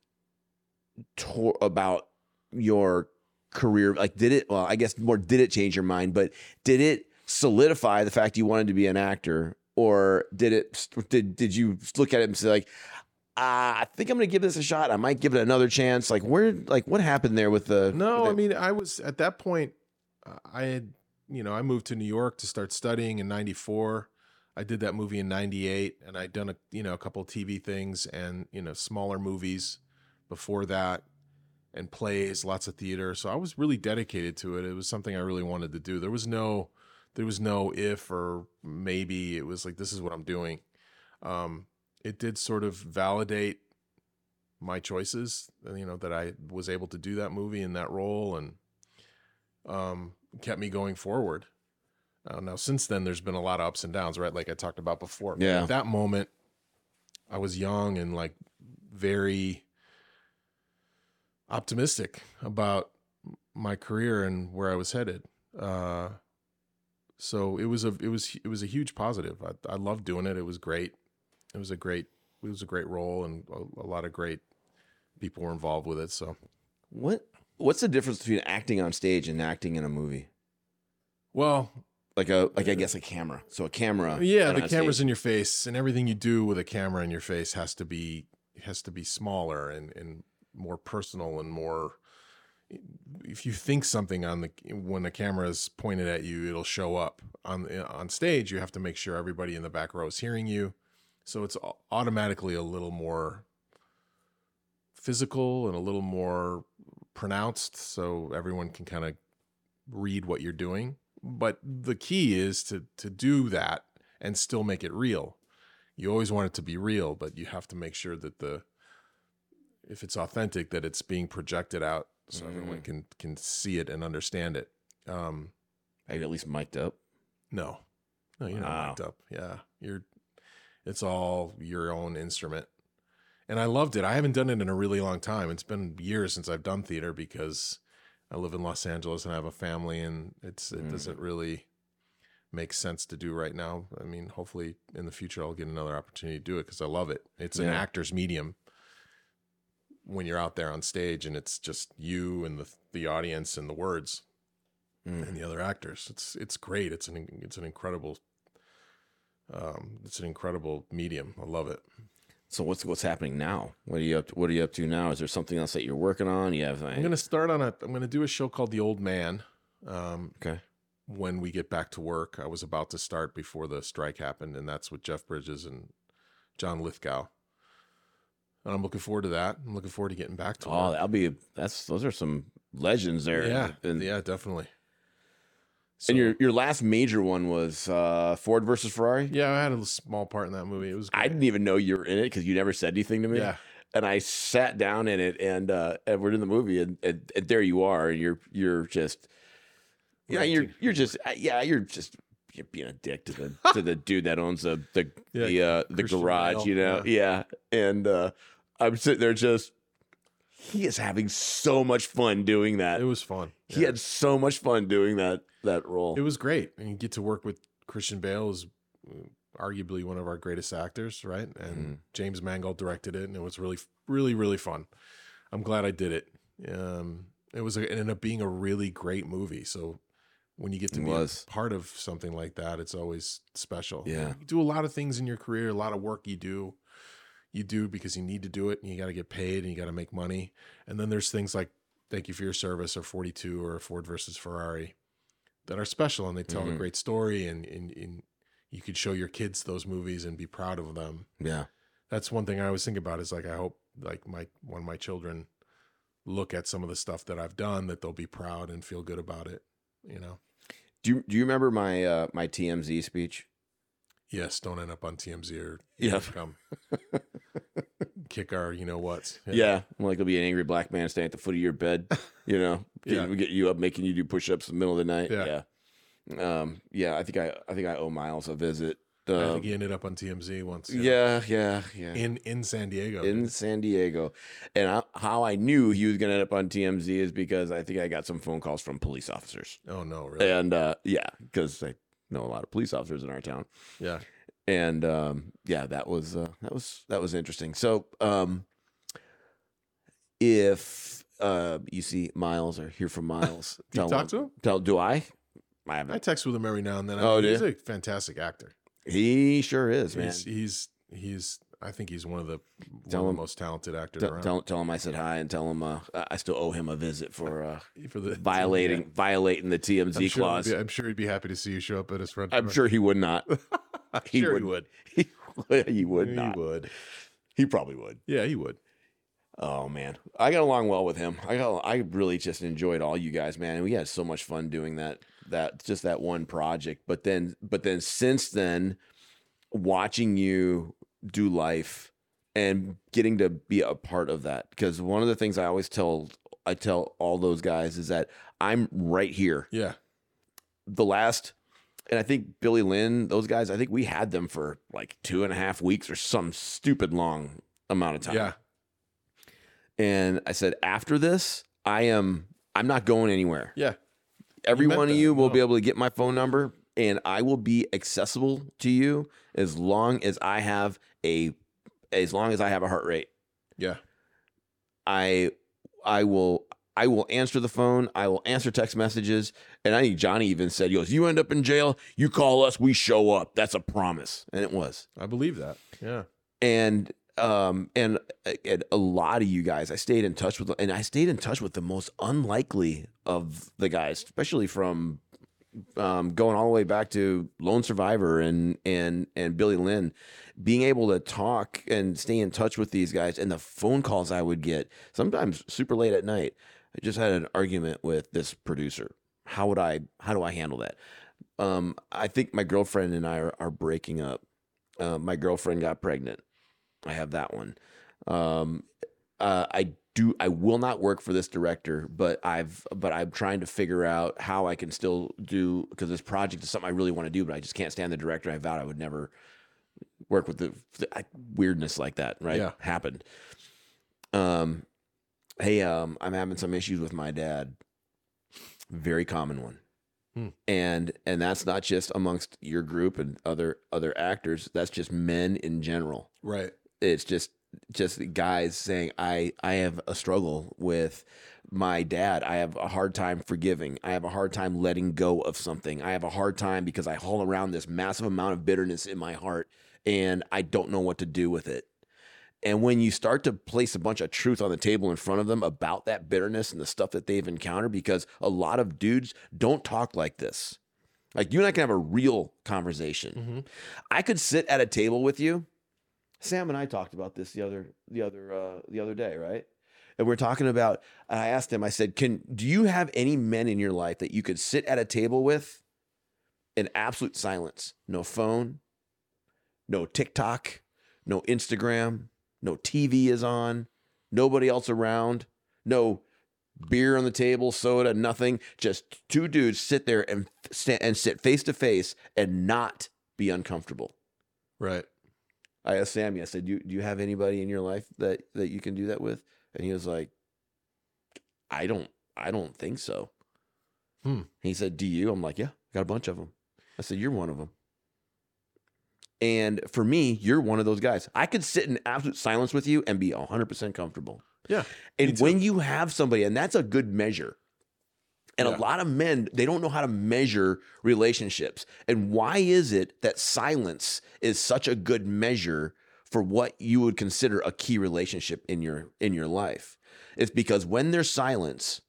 to, about your career? Like, did it? Well, I guess more. Did it change your mind? But did it solidify the fact you wanted to be an actor, or did it? Did did you look at it and say like? "Ah, I think I'm gonna give this a shot. I might give it another chance. Like where, like what happened there with the? No, with I mean, I was at that point. uh, I had, you know, I moved to New York to start studying in '94. I did that movie in '98, and I'd done a, you know, a couple TV things and you know, smaller movies before that, and plays, lots of theater. So I was really dedicated to it. It was something I really wanted to do. There was no, there was no if or maybe. It was like this is what I'm doing. Um, it did sort of validate my choices you know that i was able to do that movie in that role and um kept me going forward. Uh, now since then there's been a lot of ups and downs right? Like i talked about before. Yeah. at that moment i was young and like very optimistic about my career and where i was headed. Uh so it was a it was it was a huge positive. I, I loved doing it. It was great. It was a great it was a great role, and a, a lot of great people were involved with it. So, What what's the difference between acting on stage and acting in a movie? well, Like a like I uh, guess a camera. So a camera. yeah, the camera's stage. in your face, and everything you do with a camera in your face has to be has to be smaller and and more personal and more. If you think something on the when the camera is pointed at you, it'll show up on on stage. You have to make sure everybody in the back row is hearing you, so it's automatically a little more physical and a little more pronounced, so everyone can kind of read what you're doing. But the key is to to do that and still make it real. You always want it to be real, but you have to make sure that the if it's authentic that it's being projected out so everyone can can see it and understand it. Um at least mic'd up. no. No, you're not Wow. mic'd up. Yeah. You're it's all your own instrument. And I loved it. I haven't done it in a really long time. It's been years since I've done theater because I live in Los Angeles and I have a family and it's it Mm. doesn't really make sense to do right now. I mean, hopefully in the future I'll get another opportunity to do it because I love it. It's an actor's medium when you're out there on stage and it's just you and the the audience and the words Mm. and the other actors. It's it's great. It's an it's an incredible um it's an incredible medium. I love it. So what's what's happening now? What are you up to, what are you up to now? Is there something else that you're working on? You have I'm gonna start on a I'm gonna do a show called The Old Man. Um Okay. when we get back to work. I was about to start before the strike happened, and that's with Jeff Bridges and John Lithgow. And I'm looking forward to that. I'm looking forward to getting back to Oh, work. that'll be that's those are some legends there. yeah, And, yeah, definitely. So, and your your last major one was uh, Ford versus Ferrari. yeah, I had a small part in that movie. It was I didn't even know you were in it because you never said anything to me. yeah, and I sat down in it, and uh, and we're in the movie, and, and, and there you are, and you're you're just, yeah, you're you're just, uh, yeah, you're just you're being a dick to the to the dude that owns the the Yeah, the uh, the garage, Bale, you know, yeah, and uh, I'm sitting there just, he is having so much fun doing that. it was fun. he Yeah. had so much fun doing that that role. It was great, and you get to work with Christian Bale, is arguably one of our greatest actors, right? And Mhm. James Mangold directed it, and it was really, really, really fun. I'm glad I did it. Um, it was, a, it ended up being a really great movie. So when you get to It be was. part of something like that, it's always special. Yeah. you do a lot of things in your career, a lot of work you do. You do because you need to do it, and you got to get paid, and you got to make money. And then there's things like "Thank You for Your Service" or "42" or "Ford versus Ferrari" that are special, and they tell Mhm. a great story, and, and and you could show your kids those movies and be proud of them. yeah, That's one thing I always think about is like I hope like my one of my children look at some of the stuff that I've done that they'll be proud and feel good about it. You know. do you do you remember my uh, my TMZ speech? Yes, don't end up on TMZ or Yeah. come kick our you know what. Yeah, like it'll be an angry black man standing at the foot of your bed, you know, Yeah. get, get you up, making you do push-ups in the middle of the night. Yeah. yeah, um, yeah. I think I, I think I owe Miles a visit. I Uh, think he ended up on TMZ once. yeah, yeah, yeah. In in San Diego. In San Diego, and I, how I knew he was going to end up on TMZ is because I think I got some phone calls from police officers, oh no, really? and uh, yeah, because I know a lot of police officers in our town. Yeah. and um, yeah, that was uh, that was that was interesting. So, um, if uh, you see Miles or hear from Miles, Do you tell talk him- to him? Tell do I? I I haven't. text with him every now and then. I Oh, mean, do he's you? a fantastic actor. He sure is, man. He's he's he's I think he's one of the Tell one of him- the most talented actors around. tell, tell him I said hi, and tell him uh, I still owe him a visit for uh, for the violating violating the Yeah. TMZ I'm sure, clause. be, I'm sure he'd be happy to see you show up at his front. I'm door. sure he would not. I'm he sure would. he would. He, would- he would he would. He probably would. Yeah, he would. Oh man, I got along well with him. I got, I really just enjoyed all you guys, man. And we had so much fun doing that. That just that one project. But then, but then since then, watching you do life and getting to be a part of that, because one of the things I always tell I tell all those guys is that I'm right here. Yeah. The last. And I think Billy Lynn, those guys, I think we had them for like two and a half weeks or some stupid long amount of time. Yeah. And I said, after this, I am I'm not going anywhere. Yeah. Every meant one of you will No. be able to get my phone number and I will be accessible to you as long as I have a as long as I have a heart rate, Yeah. I I will I will answer the phone. I will answer text messages. And I think Johnny even said, "He goes, you end up in jail, you call us, we show up. That's a promise." And it was. I believe that. Yeah. and um and, and a lot of you guys i stayed in touch with and i stayed in touch with the most unlikely of the guys especially from um going all the way back to lone survivor and and and billy lynn being able to talk and stay in touch with these guys and the phone calls i would get sometimes super late at night. I just had an argument with this producer. How would i how do i handle that? Um i think my girlfriend and i are, are breaking up. Uh, my girlfriend got pregnant. I have that one. Um, uh, I do. I will not work for this director, but I've. But I'm trying to figure out how I can still do because this project is something I really want to do, but I just can't stand the director. I vowed I would never work with the, the weirdness like that. Right? Yeah. Happened. Um, hey, um, I'm having some issues with my dad. Very common one. Hmm. And and that's not just amongst your group and other other actors. That's just men in general Right. it's just just guys saying i i have a struggle with my dad. I have a hard time forgiving. I have a hard time letting go of something. I have a hard time because i haul around this massive amount of bitterness in my heart and i don't know what to do with it. And when you start to place a bunch of truth on the table in front of them about that bitterness and the stuff that they've encountered because a lot of dudes don't talk like this. Like you and i can have a real conversation. Mm-hmm. I could sit at a table with you. Sam and I talked about this the other the other uh, the other day, right? And we're talking about. I asked him. I said, "Can do you have any men in your life that you could sit at a table with in absolute silence? No phone, no TikTok, no Instagram, no TV is on, nobody else around, no." Beer on the table, soda, nothing. Just two dudes sit there and sta- and sit face to face and not be uncomfortable. Right. I asked Sammy, I said, do you, do you have anybody in your life that, that you can do that with? And he was like, I don't, I don't think so. Hmm. He said, do you? I'm like, yeah, got a bunch of them. I said, you're one of them. And for me, you're one of those guys. I could sit in absolute silence with you and be 100% comfortable. Yeah. And when you have somebody, and that's a good measure. And Yeah. a lot of men, they don't know how to measure relationships. And why is it that silence is such a good measure for what you would consider a key relationship in your in your life? It's because when there's silence,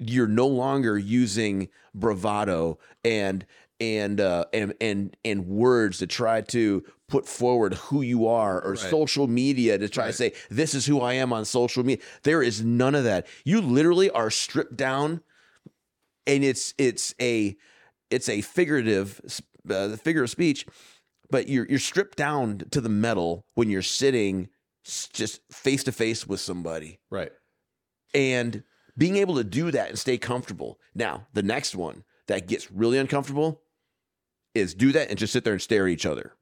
you're no longer using bravado and and uh, and and and words to try to put forward who you are or Right. social media to try Right. to say this is who I am on social media. There is none of that. You literally are stripped down, and it's it's a it's a figurative uh, the figure of speech, but you're you're stripped down to the metal when you're sitting just face to face with somebody Right. and being able to do that and stay comfortable. Now, the next one that gets really uncomfortable is do that and just sit there and stare at each other.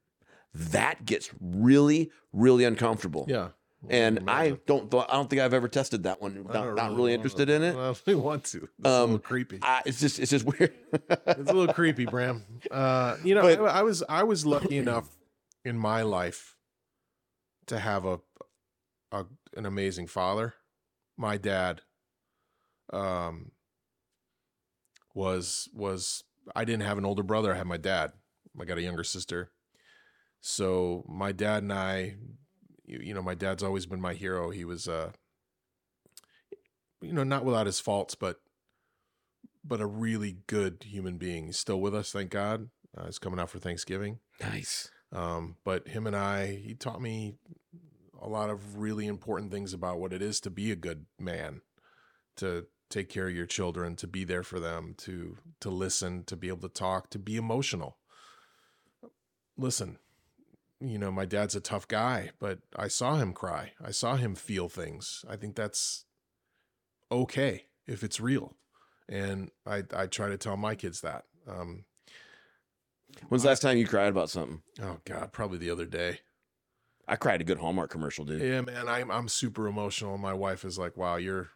That gets really, really uncomfortable. Yeah. And I don't, th- I don't think I've ever tested that one. Not, not really wanna- interested in it. I don't really want to. It's a Um, little creepy. I, it's just, it's just weird. It's a little creepy, Bram. Uh, you know, But- I, I was I was lucky enough in my life to have a, a an amazing father. My dad um was was I didn't have an older brother, I had my dad. I got a younger sister. So my dad and I you, you know, my dad's always been my hero. He was uh you know, not without his faults, but but a really good human being. He's still with us, thank God. Uh, he's coming out for Thanksgiving. nice. Um, but him and I, he taught me a lot of really important things about what it is to be a good man, to take care of your children, to be there for them, to to listen, to be able to talk, to be emotional. Listen, you know, my dad's a tough guy, but I saw him cry. I saw him feel things. I think that's okay if it's real. And I I try to tell my kids that. Um, When's the last time you cried about something? oh God, probably the other day. I cried a good Hallmark commercial, dude. Yeah, man, I'm I'm super emotional. My wife is like, "Wow, you're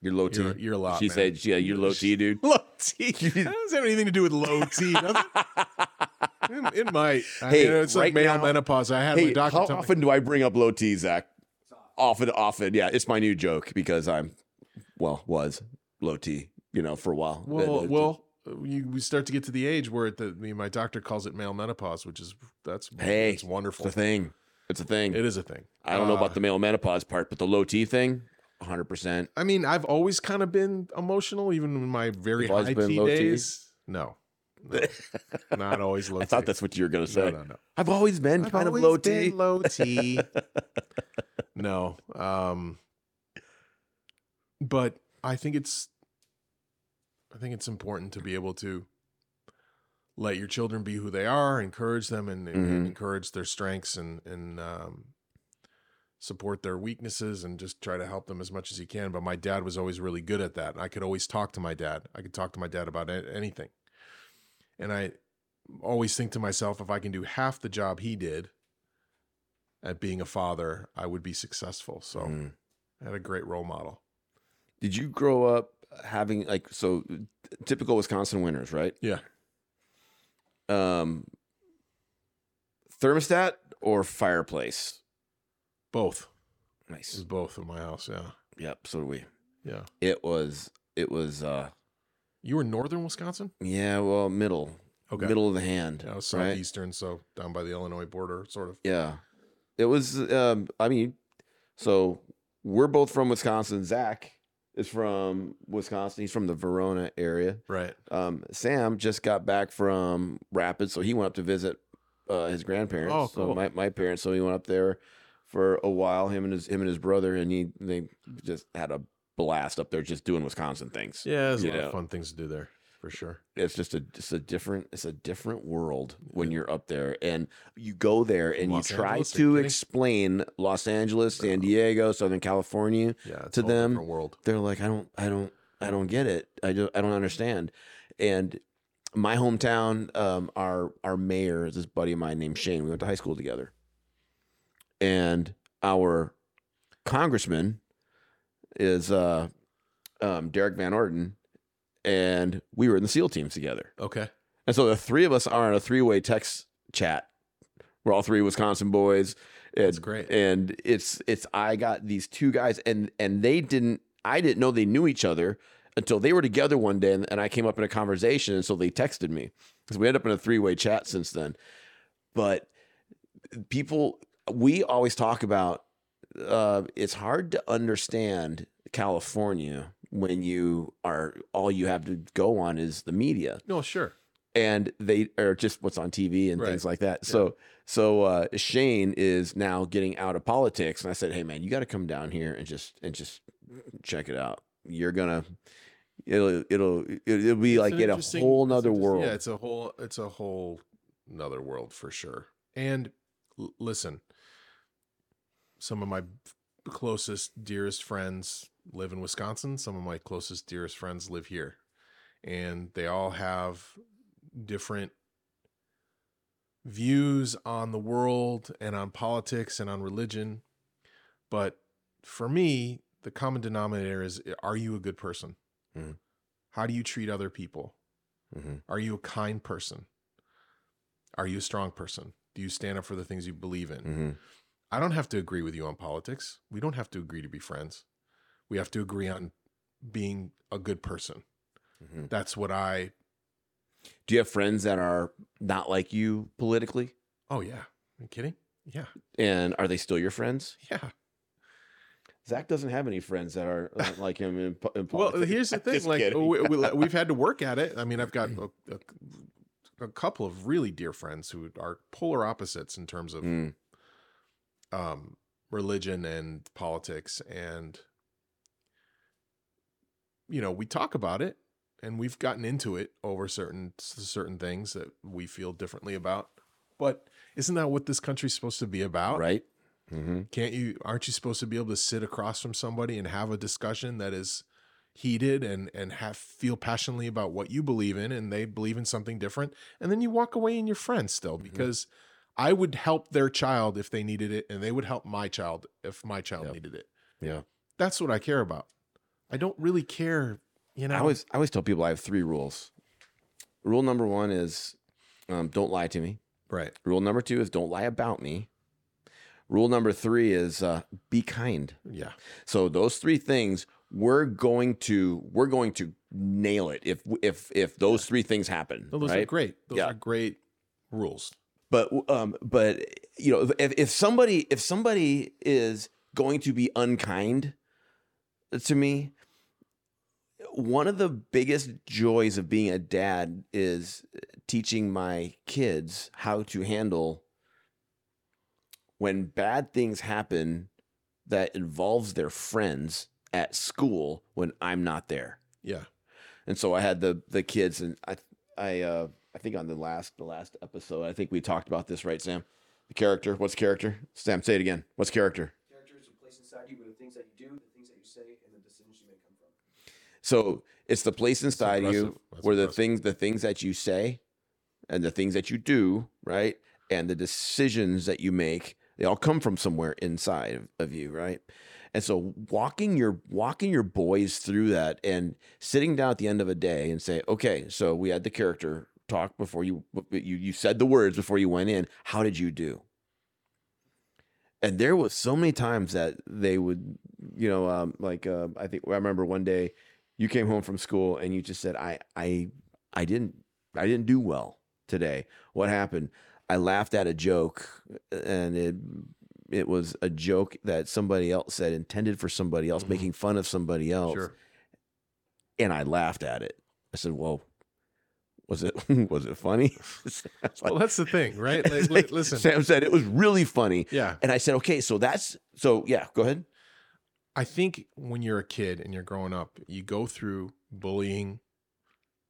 You're low T. you're, you're a lot." she man. said, yeah, you're low T, dude. low T. That doesn't have anything to do with low T. it? Might. I Hey, mean, it's like male now- menopause. I had my doctor how often do I bring up low T, Zach? Often, often. Yeah, it's my new joke because I'm, well, was low T, you know, for a while. Well, uh, well, you, we start to get to the age where the, my doctor calls it male menopause, which is that's Hey, it's wonderful. it's a thing. It's a thing. It is a thing. I don't know Uh, about the male menopause part, but the low T thing, 100%. I mean, I've always kind of been emotional, even in my very high T T? days. No, no, not always low. I thought that's what you were going to say. no, no. I've always been I've kind of low T. Low T. no, um, but I think it's, I think it's important to be able to let your children be who they are, encourage them, and, and Mhm. encourage their strengths, and and um, support their weaknesses, and just try to help them as much as you can. But my dad was always really good at that. I could always talk to my dad. I could talk to my dad about anything, and I always think to myself, if I can do half the job he did at being a father, I would be successful. So Mm. I had a great role model. Did you grow up having like so typical Wisconsin winters, right? Yeah. Um thermostat or fireplace? Both. It Nice. was both in my house. Yeah. Yep, so do we. Yeah. It was it was uh You were in northern Wisconsin? yeah, well, middle. Okay. Middle of the hand. Yeah, was right? southeastern, so down by the Illinois border, sort of. Yeah. It was um I mean, so we're both from Wisconsin. Zach is from Wisconsin. He's from the Verona area. Right. Um, Sam just got back from Rapids, so he went up to visit uh, his grandparents. Oh, So cool. my, my parents. So he went up there for a while. Him and his him and his brother, and he they just had a blast up there, just doing Wisconsin things. Yeah, there's a lot know. of fun things to do there for sure. It's just a just a different it's a different world when you're up there, and you go there and Los you try Angeles, to explain Los Angeles, San Diego, Southern California. Yeah. It's To them, world. they're like, I don't, I don't, I don't get it. I don't, I don't understand. And my hometown, um, our our mayor is this buddy of mine named Shane. We went to high school together, and our congressman is uh, um, Derrick Van Orden, and we were in the SEAL teams together. Okay. And so the three of us are in a three way text chat. We're all three Wisconsin boys. That's And, great. and it's it's I got these two guys and and they didn't I didn't know they knew each other until they were together one day and, and I came up in a conversation and so they texted me because we ended up in a three way chat since then. But people we always talk about uh, it's hard to understand California when you are all you have to go on is the media No, sure. and they are just what's on TV and Right. things like that. So so uh, Shane is now getting out of politics, and I said, "Hey man, you got to come down here and just and just check it out. You're gonna it'll it'll it'll be It's like in a whole nother world. Yeah, it's a whole it's a whole another world for sure. And l- listen, some of my closest, dearest friends live in Wisconsin. Some of my closest, dearest friends live here, and they all have different views on the world and on politics and on religion. But for me, the common denominator is: Are you a good person? Mhm. How do you treat other people? Mhm. Are you a kind person? Are you a strong person? Do you stand up for the things you believe in? Mhm. I don't have to agree with you on politics. We don't have to agree to be friends. We have to agree on being a good person. Mhm. That's what I. Do you have friends that are not like you politically? Oh yeah, Are you kidding? Yeah, And are they still your friends? yeah. Zach doesn't have any friends that are uh, like him in, in Well, here's the thing. Just Like we, we, we've had to work at it. I mean, I've got a, a, a couple of really dear friends who are polar opposites in terms of Mm, um, religion and politics and you know we talk about it and we've gotten into it over certain certain things that we feel differently about but isn't that what this country's supposed to be about right? mm-hmm. can't you aren't you supposed to be able to sit across from somebody and have a discussion that is heated and and have feel passionately about what you believe in and they believe in something different and then you walk away and you're friends still Mhm. because I would help their child if they needed it and they would help my child if my child Yep. needed it. Yeah. That's what I care about. I don't really care, you know. I always I always tell people I have three rules. Rule number one is um, don't lie to me. Right. Rule number two is don't lie about me. Rule number three is uh, be kind. Yeah. So those three things we're going to we're going to nail it if if if those three things happen. No, those right? are great. Those Yeah. are great rules. But um, but you know, if if somebody if somebody is going to be unkind to me, one of the biggest joys of being a dad is teaching my kids how to handle when bad things happen that involves their friends at school when I'm not there. Yeah. And so I had the the kids, and I I uh, I think on the last the last episode, I think we talked about this, right, Sam? The character. What's character? Sam, say it again. What's character? Character is a place inside you where the things that you do, the things that you say, and the decisions you make come from. So it's the place inside you. That's where the impressive. things the things that you say and the things that you do, right? And the decisions that you make, they all come from somewhere inside of, of you, right? And so walking your walking your boys through that and sitting down at the end of a day and say, okay, so we had the character talk before you you you said the words before you went in. How did you do? And there was so many times that they would, you know, um, like uh, I think I remember one day you came home from school and you just said, I I I didn't I didn't do well today. What happened? I laughed at a joke and it it was a joke that somebody else said intended for somebody else, Mhm. making fun of somebody else. Sure. And I laughed at it. I said, Well, was it was it funny? It's Well, that's the thing, right? Like, like listen. Sam said it was really funny. Yeah. And I said, Okay, so that's so yeah, go ahead. I think when you're a kid and you're growing up, you go through bullying,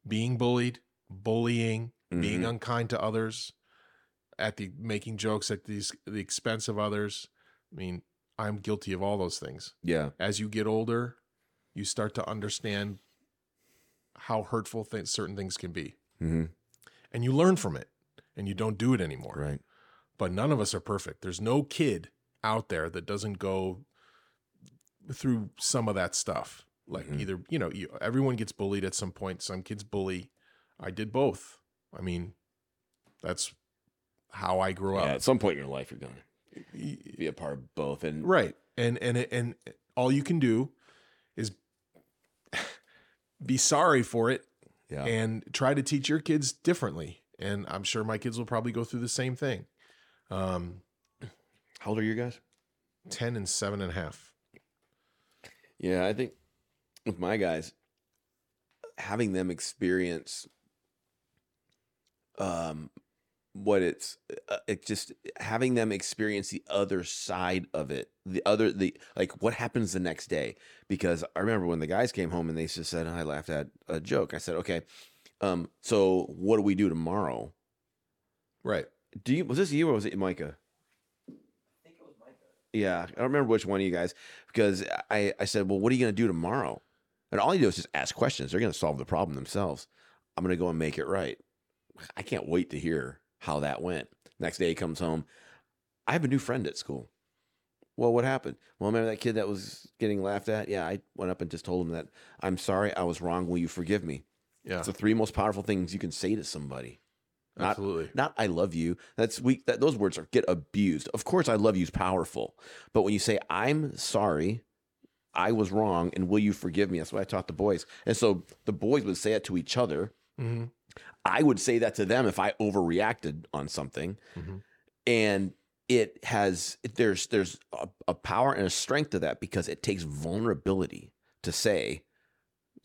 being bullied, bullying, being Mhm. unkind to others, at the making jokes at these the expense of others. I mean, I'm guilty of all those things. Yeah. As you get older, you start to understand how hurtful things, certain things can be, hmm and you learn from it, and you don't do it anymore. Right. but none of us are perfect. There's no kid out there that doesn't go through some of that stuff. Like Mhm. either, you know, you, everyone gets bullied at some point. Some kids bully. I did both. I mean, that's how I grew Yeah, up. at some point in your life you're gonna be a part of both. And Right. And and and all you can do is be sorry for it yeah. and try to teach your kids differently. And I'm sure my kids will probably go through the same thing. Um, How old are you guys? 10 and seven and a half. Yeah, I think with my guys, having them experience um what it's uh, it just having them experience the other side of it the other the like what happens the next day because i remember when the guys came home and they just said i laughed at a joke i said okay um so what do we do tomorrow Right. do you was this you or was it micah I think it was Micah. Yeah, I don't remember which one of you guys because I, I said, well, what are you going to do tomorrow? And all you do is just ask questions. They're going to solve the problem themselves. I'm going to go and make it right. I can't wait to hear how that went. Next day he comes home. I have a new friend at school. Well, what happened? Well, remember that kid that was getting laughed at? Yeah, I went up and just told him that I'm sorry, I was wrong. Will you forgive me? Yeah. It's the three most powerful things you can say to somebody. Not Absolutely. not I love you. That's weak. That those words are get abused. Of course, I love you is powerful, but when you say I'm sorry, I was wrong, and will you forgive me? That's what I taught the boys. And so the boys would say it to each other. hmm I would say that to them if I overreacted on something, Mhm. and it has there's there's a, a power and a strength to that because it takes vulnerability to say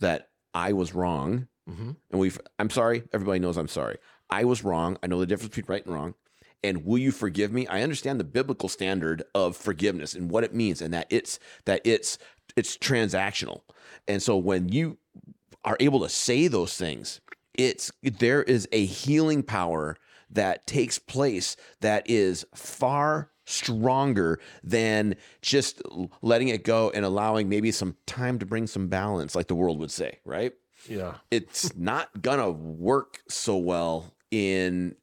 that I was wrong. Hmm and we've i'm sorry everybody knows i'm sorry. I was wrong. I know the difference between right and wrong. And will you forgive me? I understand the biblical standard of forgiveness and what it means and that it's that it's it's transactional. And so when you are able to say those things it's there is a healing power that takes place that is far stronger than just letting it go and allowing maybe some time to bring some balance like the world would say right Yeah. it's not gonna work so well in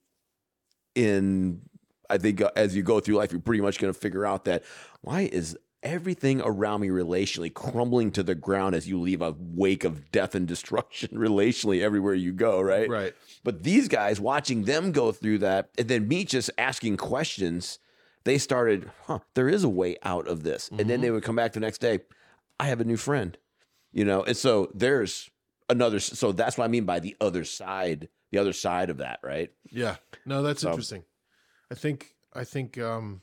in I think uh, as you go through life, you're pretty much gonna figure out that why is everything around me relationally crumbling to the ground as you leave a wake of death and destruction relationally everywhere you go, right? Right. But these guys watching them go through that, and then me just asking questions, they started, huh, there is a way out of this. And then they would come back the next day, I have a new friend, you know? And so there's another, so that's what I mean by the other side, the other side of that, right? Yeah. No, that's So- interesting. I think I think um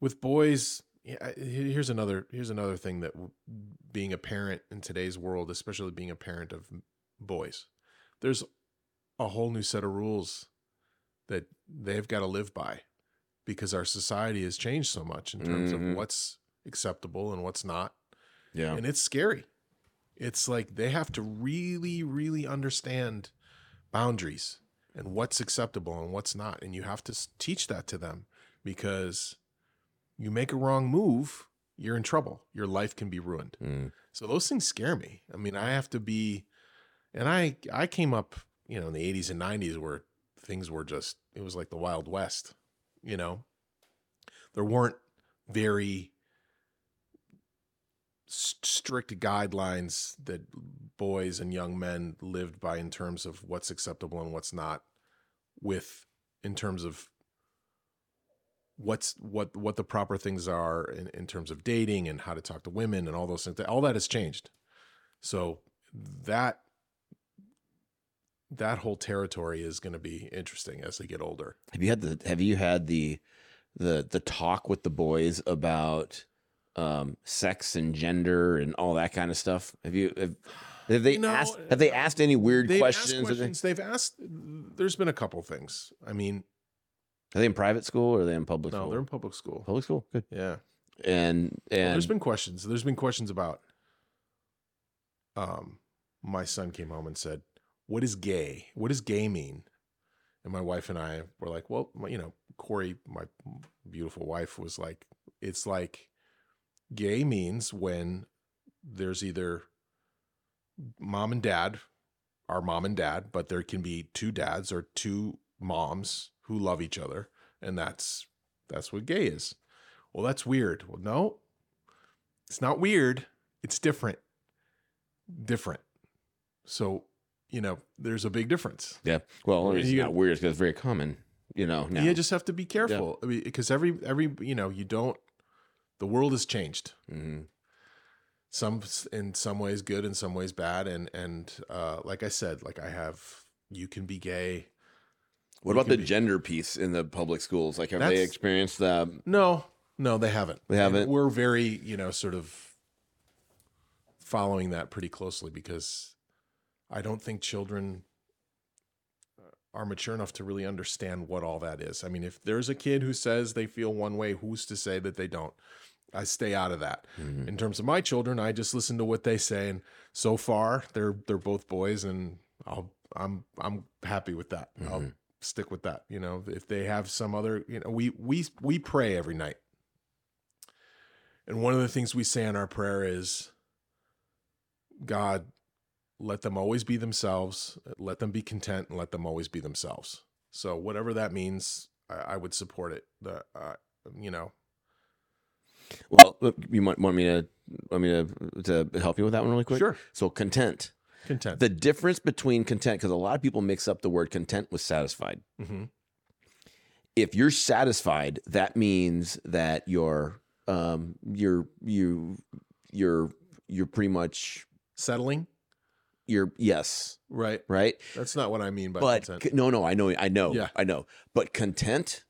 with boys yeah, here's another here's another thing that being a parent in today's world, especially being a parent of boys, there's a whole new set of rules that they've got to live by because our society has changed so much in terms Mhm. of what's acceptable and what's not Yeah. and it's scary. It's like they have to really, really understand boundaries and what's acceptable and what's not. And you have to teach that to them because you make a wrong move, you're in trouble. Your life can be ruined. Mm. So those things scare me. I mean, I have to be, and I I came up, you know, in the 80s and 90s where things were just it was like the Wild West, you know. There weren't very strict guidelines that boys and young men lived by in terms of what's acceptable and what's not with in terms of what's what what the proper things are in, in terms of dating and how to talk to women and all those things all that has changed so that that whole territory is going to be interesting as they get older Have you had the Have you had the the the talk with the boys about um, sex and gender and all that kind of stuff? Have you have, have they know, asked Have they asked any weird questions? asked Are they- questions they've asked there's been a couple things i mean Are they in private school or are they in public no school? they're in public school public school. Good. yeah And Well, and there's been questions. There's been questions about. Um, my son came home and said, "What is gay? What does gay mean?" And my wife and I were like, "Well, my- you know, Corey, my beautiful wife, was like, it's like gay means when there's either mom and dad, our mom and dad, but there can be two dads or two moms who love each other, and that's that's what gay is." Well, that's weird. Well, no, it's not weird. It's different. Different. So, you know, there's a big difference. yeah. Well, it's You not weird because it's very common. You know. Now. You just have to be careful I mean, because every every you know you don't. The world has changed. Mhm. Some in some ways good, in some ways bad, and and uh, like I said, like I have, you can be gay. What about the be- gender piece in the public schools? Like, have they experienced that? No, no, they haven't. They haven't? we're very, you know, sort of following that pretty closely because I don't think children are mature enough to really understand what all that is. I mean, if there's a kid who says they feel one way, who's to say that they don't? I stay out of that. Mhm. In terms of my children, I just listen to what they say, and so far they're they're both boys, and I'll I'm I'm happy with that. I'll Mhm. Stick with that. You know, if they have some other, you know, we we we pray every night, and one of the things we say in our prayer is, God, let them always be themselves, let them be content, and let them always be themselves. So whatever that means, I, I would support it. The uh, you know, Well, look, you might want me to want me to to help you with that one really quick. sure, So content. Content. The difference between content, because a lot of people mix up the word content with satisfied. hmm If you're satisfied, that means that you're um you're you you're you're pretty much Settling, you're yes right? right. That's not what I mean by but content. no, no, I know, I know, Yeah. I know. But content,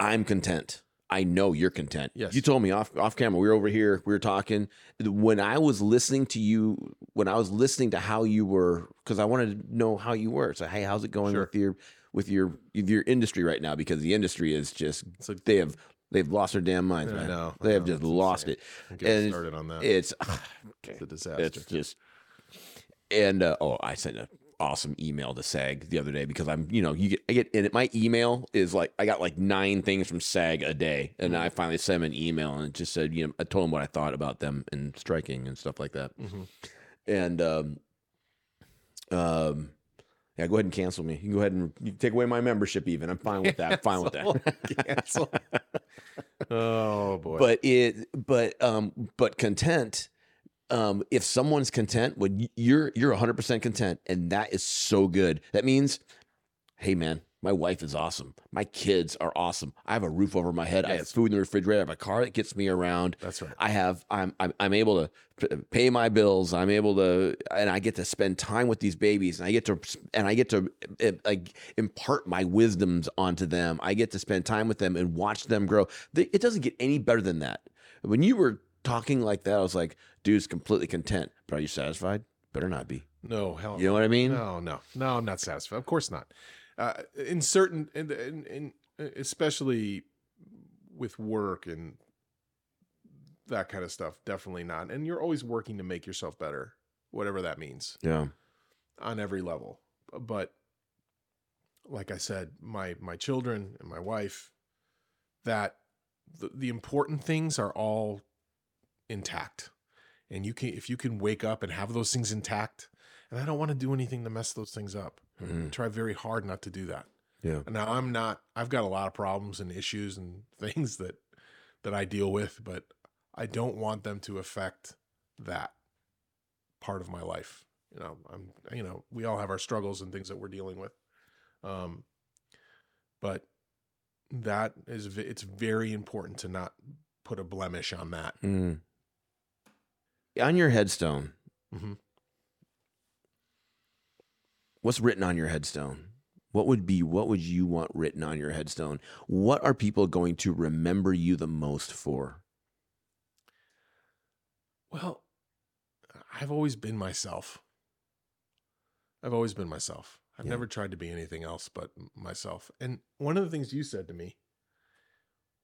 I'm content. I know you're content. Yes. You told me off off camera. We were over here. We were talking. When I was listening to you, when I was listening to how you were, because I wanted to know how you were. So hey, how's it going Sure. with your with your with your industry right now? Because the industry is just like, they have they've lost their damn minds, I man. know, I They have know, just lost insane. it. Get and started on that. It's it's a disaster. it's just and uh, oh, I sent an awesome email to SAG the other day because I'm you know you get I get and my email is like I got like nine things from SAG a day and I finally sent them an email and it just said you know I told them what I thought about them and striking and stuff like that Mhm. and um um Yeah, go ahead and cancel me. You can go ahead and take away my membership. Even I'm fine with that. I'm fine with that. Cancel. oh boy. but it but um but content um if someone's content when you're you're 100% content and that is so good that means hey man my wife is awesome my kids are awesome i have a roof over my head i have food in the refrigerator i have a car that gets me around that's right. I have I'm I'm, I'm able to pay my bills. I'm able to and I get to spend time with these babies and I get to and I get to uh, like impart my wisdoms onto them. I get to spend time with them and watch them grow. It doesn't get any better than that. When you were talking like that, I was like, dude's completely content. But are you satisfied? Better not be. No, hell You know what I mean? No, no, no. I'm not satisfied. Of course not. Uh, in certain, in, in, in especially with work and that kind of stuff, definitely not. And you're always working to make yourself better, whatever that means, Yeah. on every level. But like I said, my my children and my wife, that the, the important things are all intact. And you can if you can wake up and have those things intact, and I don't want to do anything to mess those things up. Mhm. Try very hard not to do that. Yeah. Now I'm not I've got a lot of problems and issues and things that that I deal with, but I don't want them to affect that part of my life. You know, I'm you know, we all have our struggles and things that we're dealing with. Um but that is it's very important to not put a blemish on that. Mm. On your headstone, Mhm. what's written on your headstone? What would be what would you want written on your headstone? What are people going to remember you the most for? Well, I've always been myself. I've always been myself. I've Yeah. never tried to be anything else but myself. And one of the things you said to me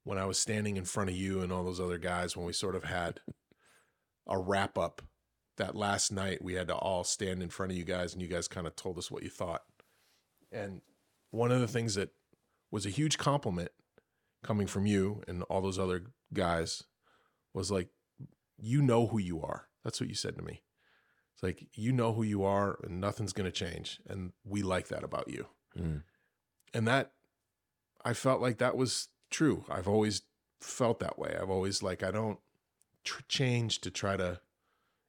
when I was standing in front of you and all those other guys, when we sort of had a wrap up that last night, we had to all stand in front of you guys and you guys kind of told us what you thought. And one of the things that was a huge compliment coming from you and all those other guys was like, you know who you are. That's what you said to me. It's like you know who you are and nothing's going to change and we like that about you. Mm. And that I felt like that was true. I've always felt that way. I've always like I don't tr- change to try to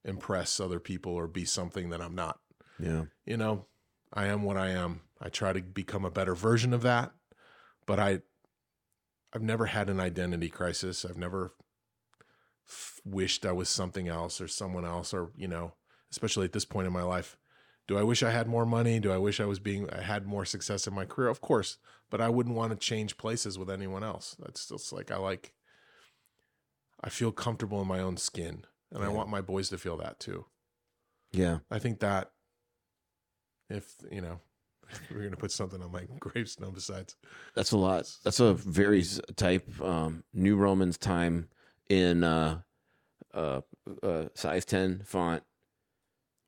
impress other people or be something that I'm not. Yeah. You know, I am what I am. I try to become a better version of that, but I I've never had an identity crisis. I've never f- wished I was something else or someone else or, you know, especially at this point in my life. Do I wish I had more money? Do I wish I was being I had more success in my career? Of course, but I wouldn't want to change places with anyone else. That's just like I like I feel comfortable in my own skin, and I want my boys to feel that too. Yeah. I think that if you know we're gonna put something on my gravestone besides That's a lot. That's a very type um, New Romans time in uh, uh, uh, size ten font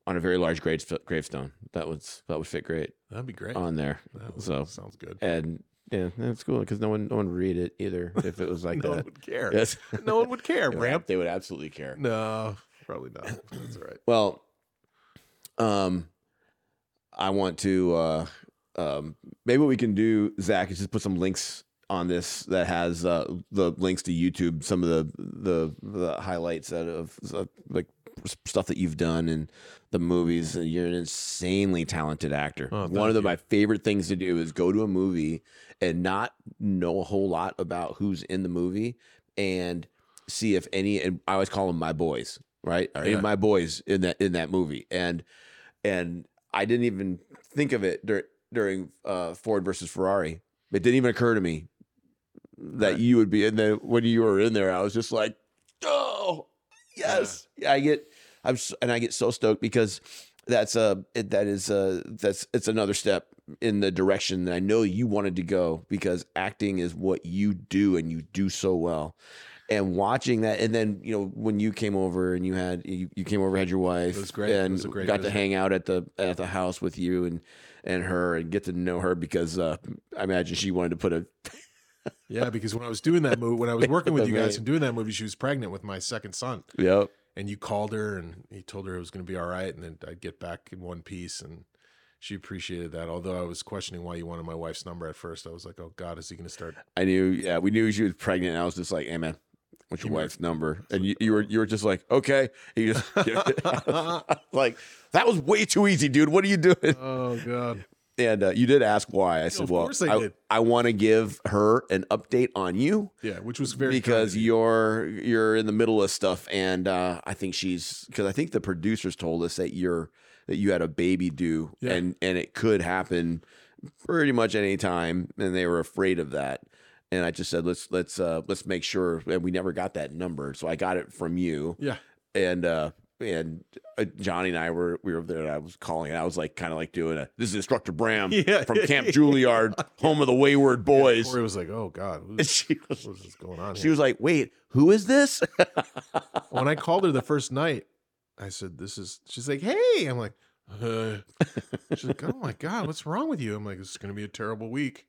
on a very large grave gravestone. That would that would fit great that'd be great. on there. That so- sounds good. And yeah, that's cool because no one no one would read it either if it was like that. no one would care. Yes, No one would care, Bram. They would absolutely care. No, probably not. That's all right. Well, um, I want to uh, um, maybe what we can do, Zach, is just put some links on this that has uh, the links to YouTube, some of the the, the highlights out of uh, like stuff that you've done in the movies. You're an insanely talented actor. Oh, One of the, my favorite things to do is go to a movie and not know a whole lot about who's in the movie and see if any. And I always call them my boys, right? Are any of my boys in that in that movie? And and I didn't even think of it dur- during uh, Ford versus Ferrari. It didn't even occur to me that Right. you would be in there when you were in there. I was just like, oh yes, yeah. I get, I'm, s- and I get so stoked because that's a it, that is a that's it's another step in the direction that I know you wanted to go because acting is what you do and you do so well. And watching that, and then you know when you came over and you had you, you came over had your wife, It was great. It and was great got to hang out at the at the house with you and and her and get to know her because uh, I imagine she wanted to put a Yeah, because when I was doing that movie, when I was working with you guys and doing that movie, she was pregnant with my second son. yep and you called her and he told her it was going to be all right and then I'd get back in one piece and she appreciated that. Although I was questioning why you wanted my wife's number at first. I was like, oh God, is he going to start? I knew, yeah, we knew she was pregnant. And I was just like, hey, man, what's your wife's number? And you, you were you were just like, okay. You just like that was way too easy, dude. What are you doing? oh God. And uh, you did ask why. I said, well, course I. I want to give her an update on you Yeah, which was very because you. you're you're in the middle of stuff, and uh, I think she's because I think the producers told us that you're that you had a baby do, Yeah. and and it could happen pretty much any time, and they were afraid of that. And I just said, let's let's uh, let's make sure. And we never got that number, so I got it from you. Yeah. And uh, and uh, Johnny and I were we were there. And I was calling, and I was like, kind of like doing a this is Instructor Bram Yeah. from Camp Juilliard, home of the Wayward Boys. Corey was like, oh God, And who's, she was what is going on she here? was like, "Wait, who is this?" when I called her the first night, I said, "This is." She's like, "Hey," I'm like, uh. "She's like, oh my god, what's wrong with you?" I'm like, "This is gonna be a terrible week."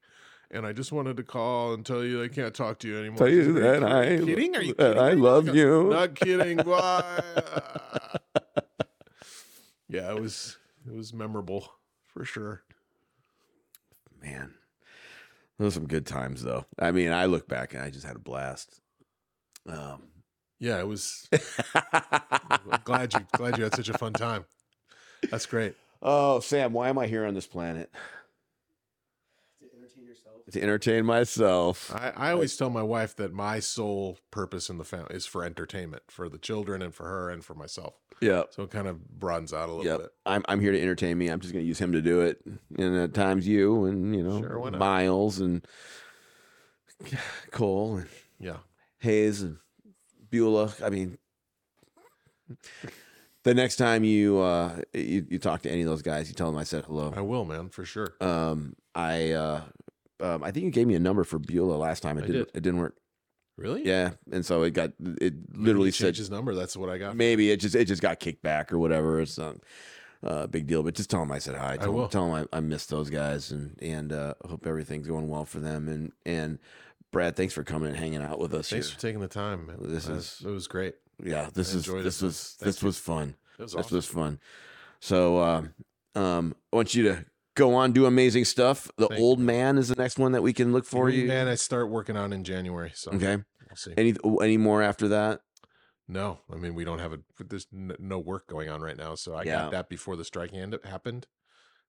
And I just wanted to call and tell you I can't talk to you anymore. Tell you like, that "Are you I kidding? Are you kidding? I love kidding?" you. Not kidding. Why? yeah, it was it was memorable for sure. Man, those were some good times, though. I mean, I look back and I just had a blast. Um, Yeah, it was. Glad you glad you had such a fun time. That's great. oh, Sam, why am I here on this planet? To entertain yourself. To entertain myself. I, I always tell my wife that my sole purpose in the family is for entertainment, for the children and for her and for myself. Yeah. So it kind of broadens out a little Yep. bit. I'm I'm here to entertain me. I'm just going to use him to do it, and at times you and you know Sure, why not? Miles and Cole and Yeah. Hayes and Beulah. I mean, the next time you uh you, you talk to any of those guys, you tell them I said hello. I will, man, for sure. Um, I uh, um, I think you gave me a number for Beulah last time. It I didn't. did. It didn't work. Really? Yeah, and so it got it literally said his number. That's what I got. maybe it just it just got kicked back or whatever. It's not uh, big deal, but just tell them I said hi. Tell, will. Them, tell them I, I missed those guys and and uh, hope everything's going well for them. And and Brad, thanks for coming and hanging out with us. Thanks here. for taking the time. man. This Uh, is- it was great. yeah, this I is this was Thank this you. was fun. Was This awesome. was fun. So um, um, I want you to go on do amazing stuff. The Thank you, old man is the next one that we can look for you. Man, I start working on in January. So Okay. we'll see. Any any more after that? No, I mean we don't have a. There's no work going on right now, so I Yeah. got that before the striking end happened.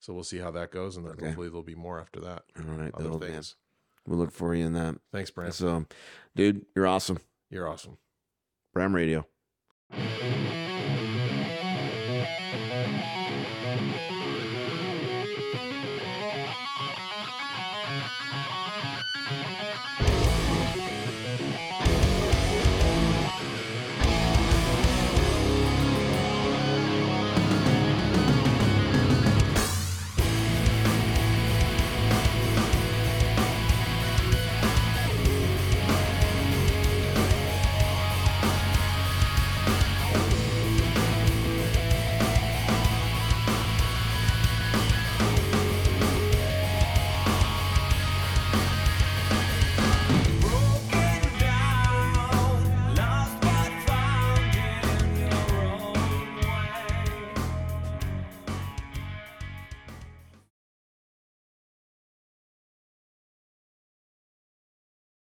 So we'll see how that goes, and then Okay. hopefully there'll be more after that. All right, the Other old man. We'll look for you in that. Thanks, Bram. So, dude, you're awesome. You're awesome. Bram Radio.